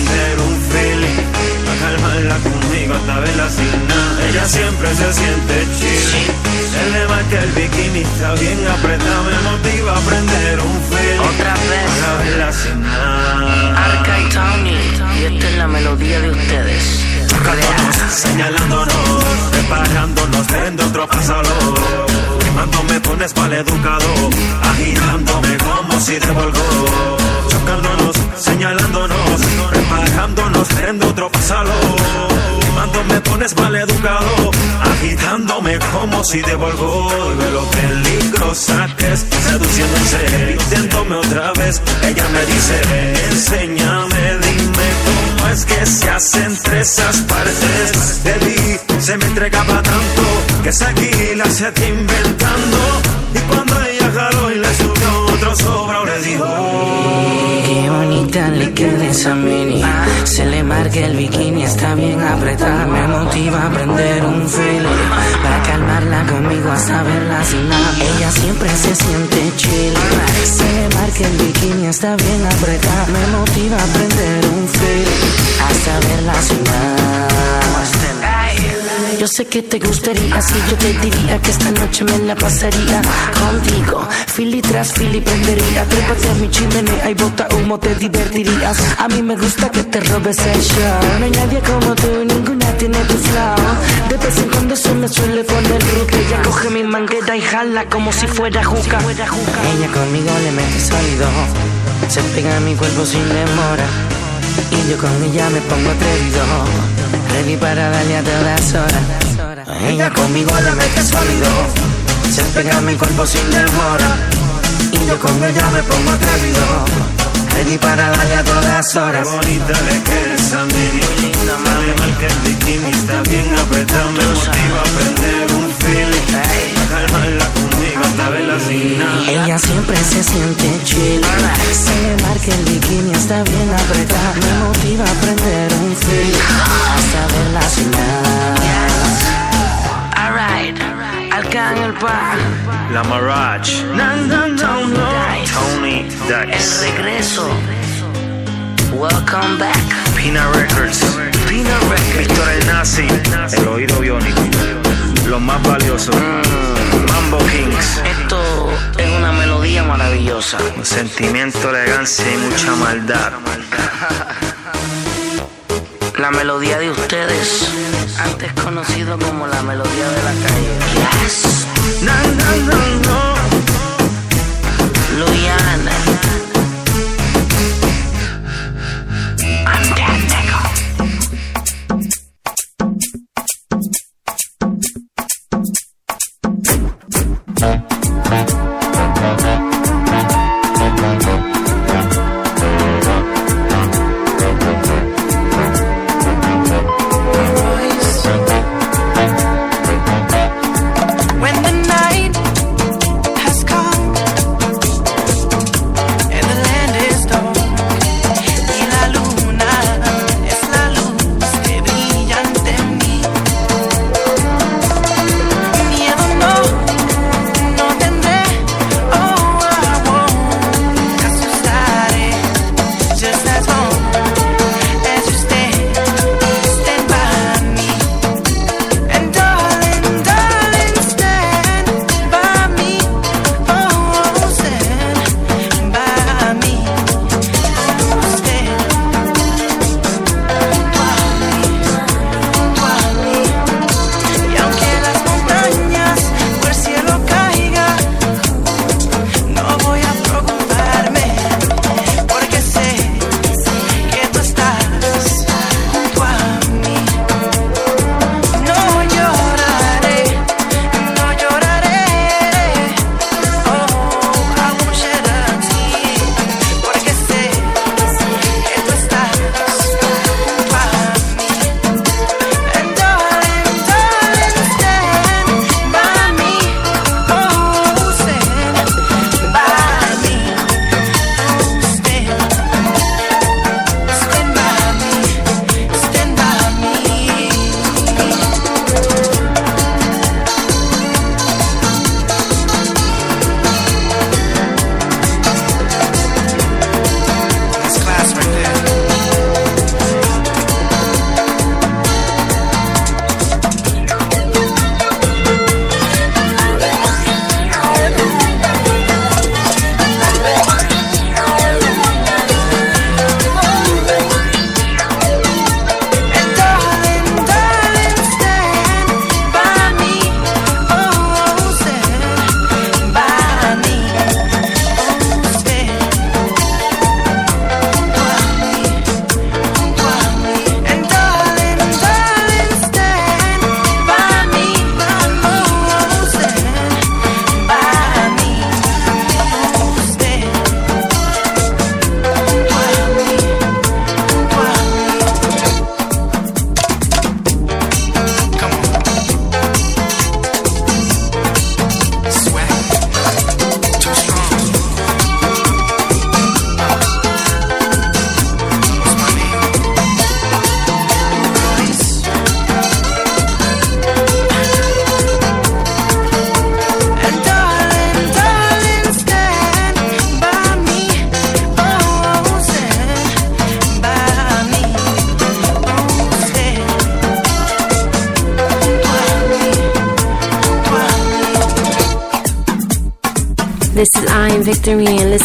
prender un fili Pa' calmarla conmigo hasta verla sin nada. Ella siempre se siente chill. El tema es que el bikini está bien apretado. Me motiva a prender un fili Otra vez. Para verla sin nada. Arca y Tony Y esta es la melodía de ustedes. Tocándonos, señalándonos Preparándonos, dentro otro pasador. Quemando me pones mal educado, agitándome como si de volgo. Chocándonos, señalándonos, preparándonos, viendo otro pásalo. Quemando me pones mal educado, agitándome como si de volgo. De lo peligro saques, seduciéndose, pidiéndome otra vez. Ella me dice, enséñame, dime cómo es que se hacen entre esas partes de mí. Se me entregaba tanto que seguí la seguí inventando. Y cuando ella jaló y le subió otro sobra, le dijo. Qué bonita le queda esa mini. Se le marca el bikini, está bien apretada. Me motiva a prender un feeling. Para calmarla conmigo hasta verla sin nada. Ella siempre se siente chill. Se le marca el bikini, está bien apretada. Me motiva a prender un feeling. Hasta verla sin nada. Yo sé que te gustaría si yo te diría que esta noche me la pasaría contigo. Fili tras fili prendería. Trépate a mi chimenea y bota humo, te divertirías. A mí me gusta que te robes el show. No hay nadie como tú, ninguna tiene tu flow. De vez en cuando se me suele poner ruca. Ella coge mi manguera y jala como si fuera juca. Ella conmigo le mete sólido. Se pega a mi cuerpo sin demora. Y yo con ella me pongo atrevido. Ready para darle a todas horas. Ella conmigo le mete sólido. Se pega a mi cuerpo sin demora. Y yo con ella me pongo atrevido. Ready para darle a todas horas. Qué bonita le queda esa mini. Dale mal que el bikini está bien apretado. Me motiva a prender un feeling. Calmarla conmigo Ella siempre se siente chill. Se le marca el bikini, está bien apretada. Me motiva a prender un feel. Hasta verla sin nada. Alright, en el bar. La Mirage. Tony El Dice. regreso. Welcome back. Pina Records. Pina Records. Víctor el Nazi. El oído biónico. Lo más valioso. Mambo Kings. Esto es una melodía maravillosa. Sentimiento, elegancia y mucha maldad. La melodía de ustedes, antes conocido como la melodía de la calle. Yes. No, no, no, no. Luyana.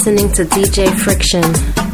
Listening to DJ Friction.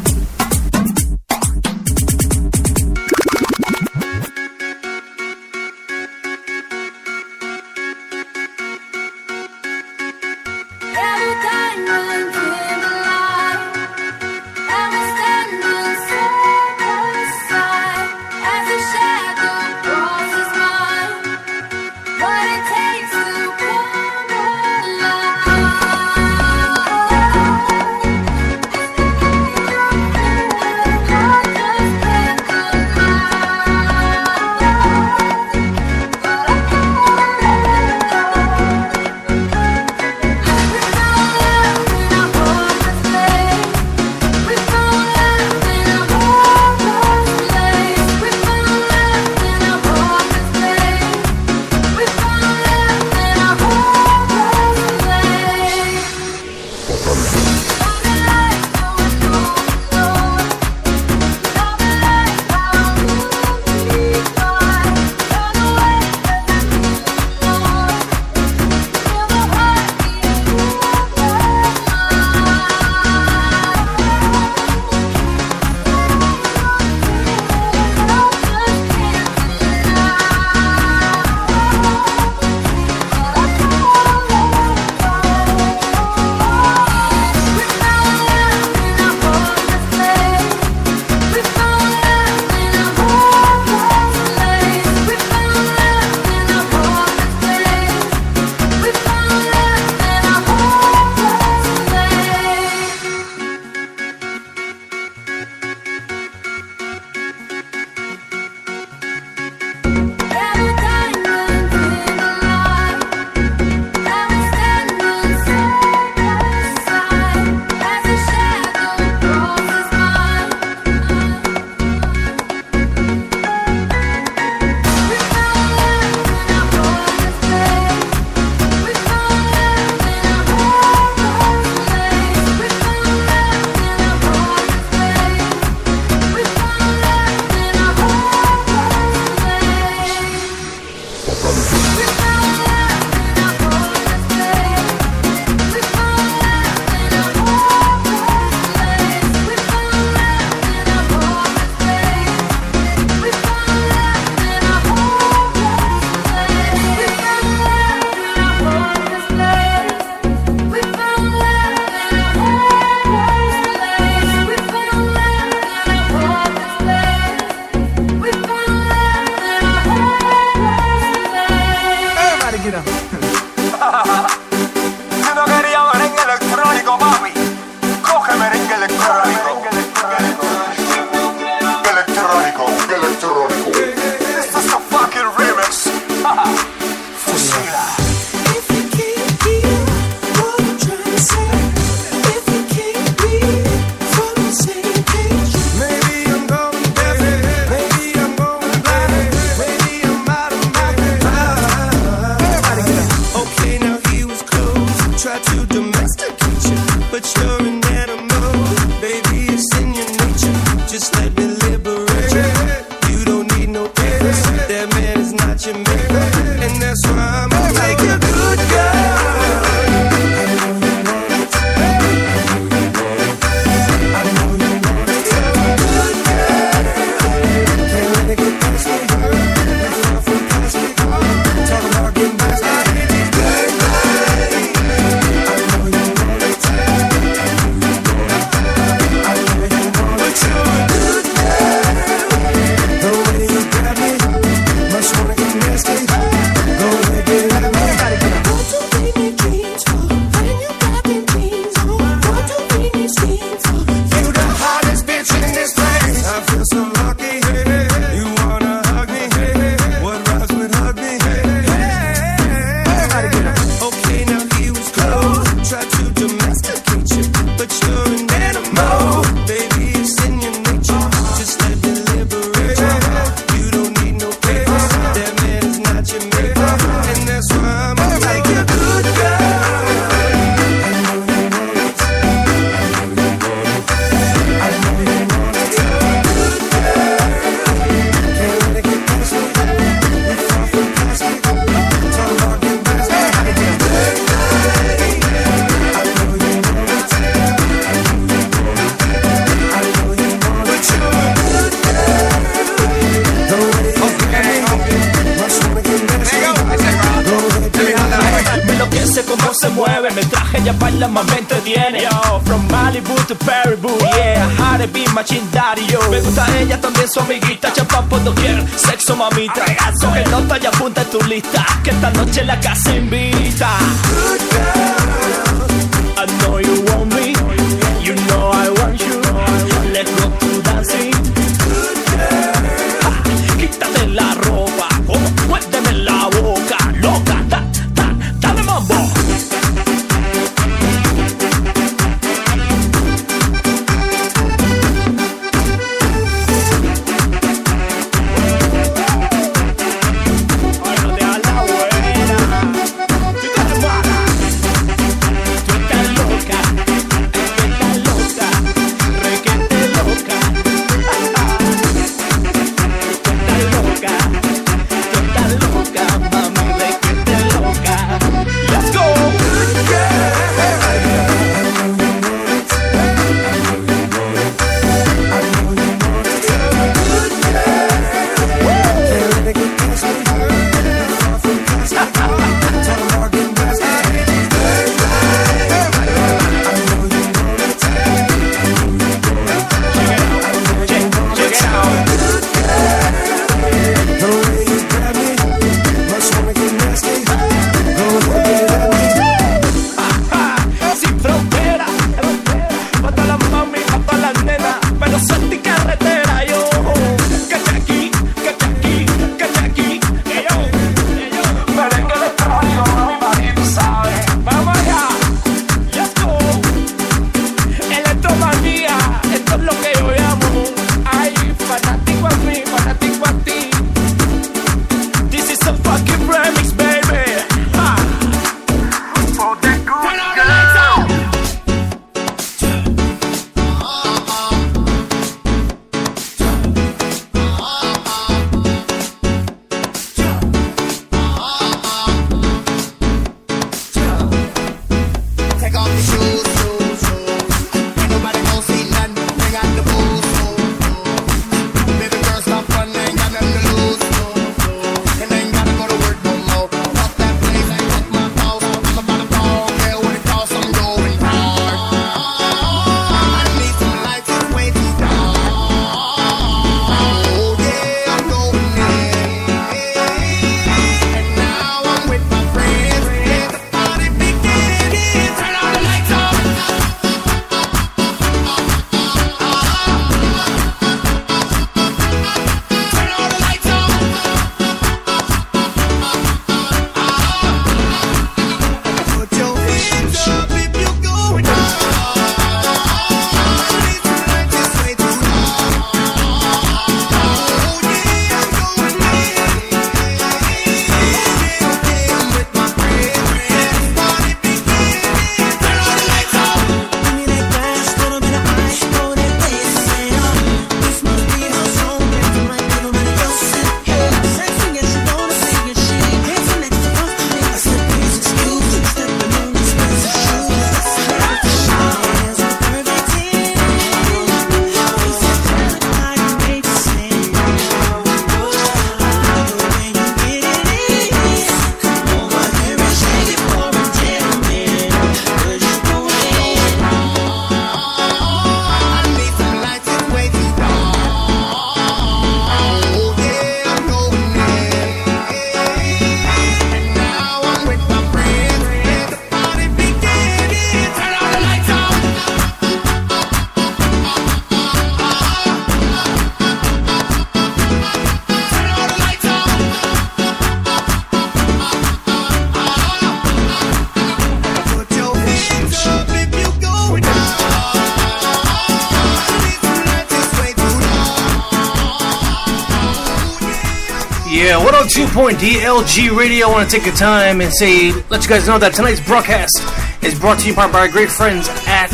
Point DLG Radio. I want to take the time and say, let you guys know that tonight's broadcast is brought to you by our great friends at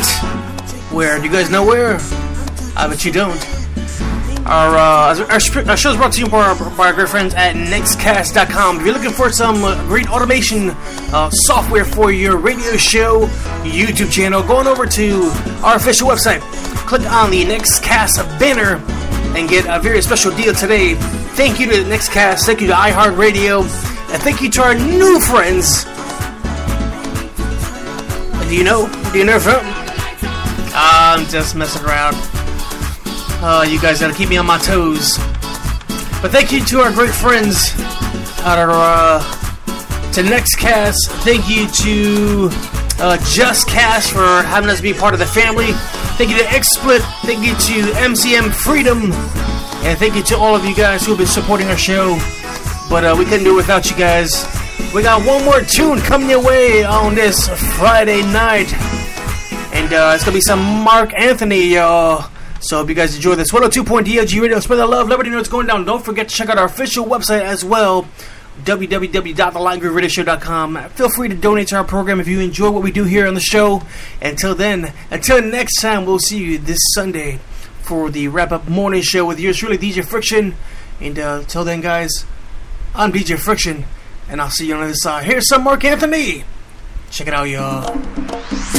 where? Do you guys know where? I bet you don't. Our, uh, our, our show is brought to you by our, by our great friends at Nextcast.com. If you're looking for some uh, great automation uh, software for your radio show, YouTube channel, going over to our official website. Click on the Nextcast banner and get a very special deal today Thank you to the next cast. Thank you to iHeartRadio. And thank you to our new friends. Do you know? Do you know from? I'm just messing around. Uh, you guys gotta keep me on my toes. But thank you to our great friends. At our, uh, to Thank you to uh, Just Cast for having us be part of the family. Thank you to XSplit. Thank you to MCM Freedom. And thank you to all of you guys who have been supporting our show. But uh, we couldn't do it without you guys. We got one more tune coming your way on this Friday night. And uh, it's going to be some Marc Anthony, y'all. So hope you guys enjoy this 102.DLG Radio. Spread the love. Let everybody know what's going down. Don't forget to check out our official website as well www.thelatingrooveradioshow.com. Feel free to donate to our program if you enjoy what we do here on the show. Until then, until next time, we'll see you this Sunday for the wrap up morning show with yours truly, DJ Friction. And uh, until then, guys, I'm DJ Friction, and I'll see you on the other side. Here's some Marc Anthony. Check it out, y'all.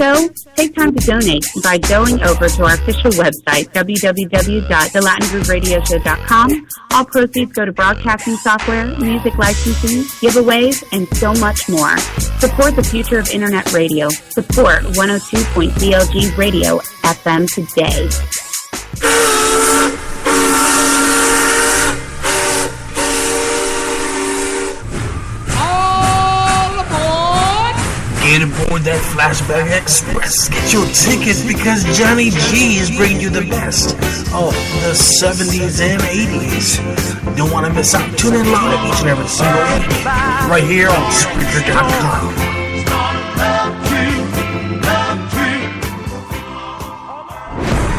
Show? Take time to donate by going over to our official website, www.thelatingrooveradioshow.com. All proceeds go to broadcasting software, music licensing, giveaways, and so much more. Support the future of internet radio. Support 102.DLG Radio FM today. That Flashback Express. Get your tickets because Johnny G is bringing you the best of the 70s and 80s. Don't want to miss out. Tune in live each and every single week right here on Spreaker.com.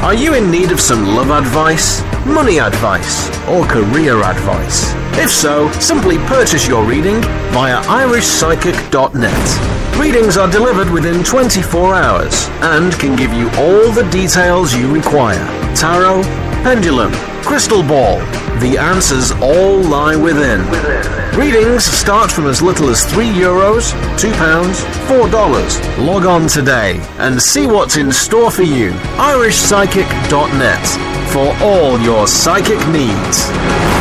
Are you in need of some love advice, money advice, or career advice? If so, simply purchase your reading via irishpsychic.net. Readings are delivered within 24 hours and can give you all the details you require. Tarot, pendulum, crystal ball. The answers all lie within. Readings start from as little as 3 euros, 2 pounds, 4 dollars. Log on today and see what's in store for you. irishpsychic.net for all your psychic needs.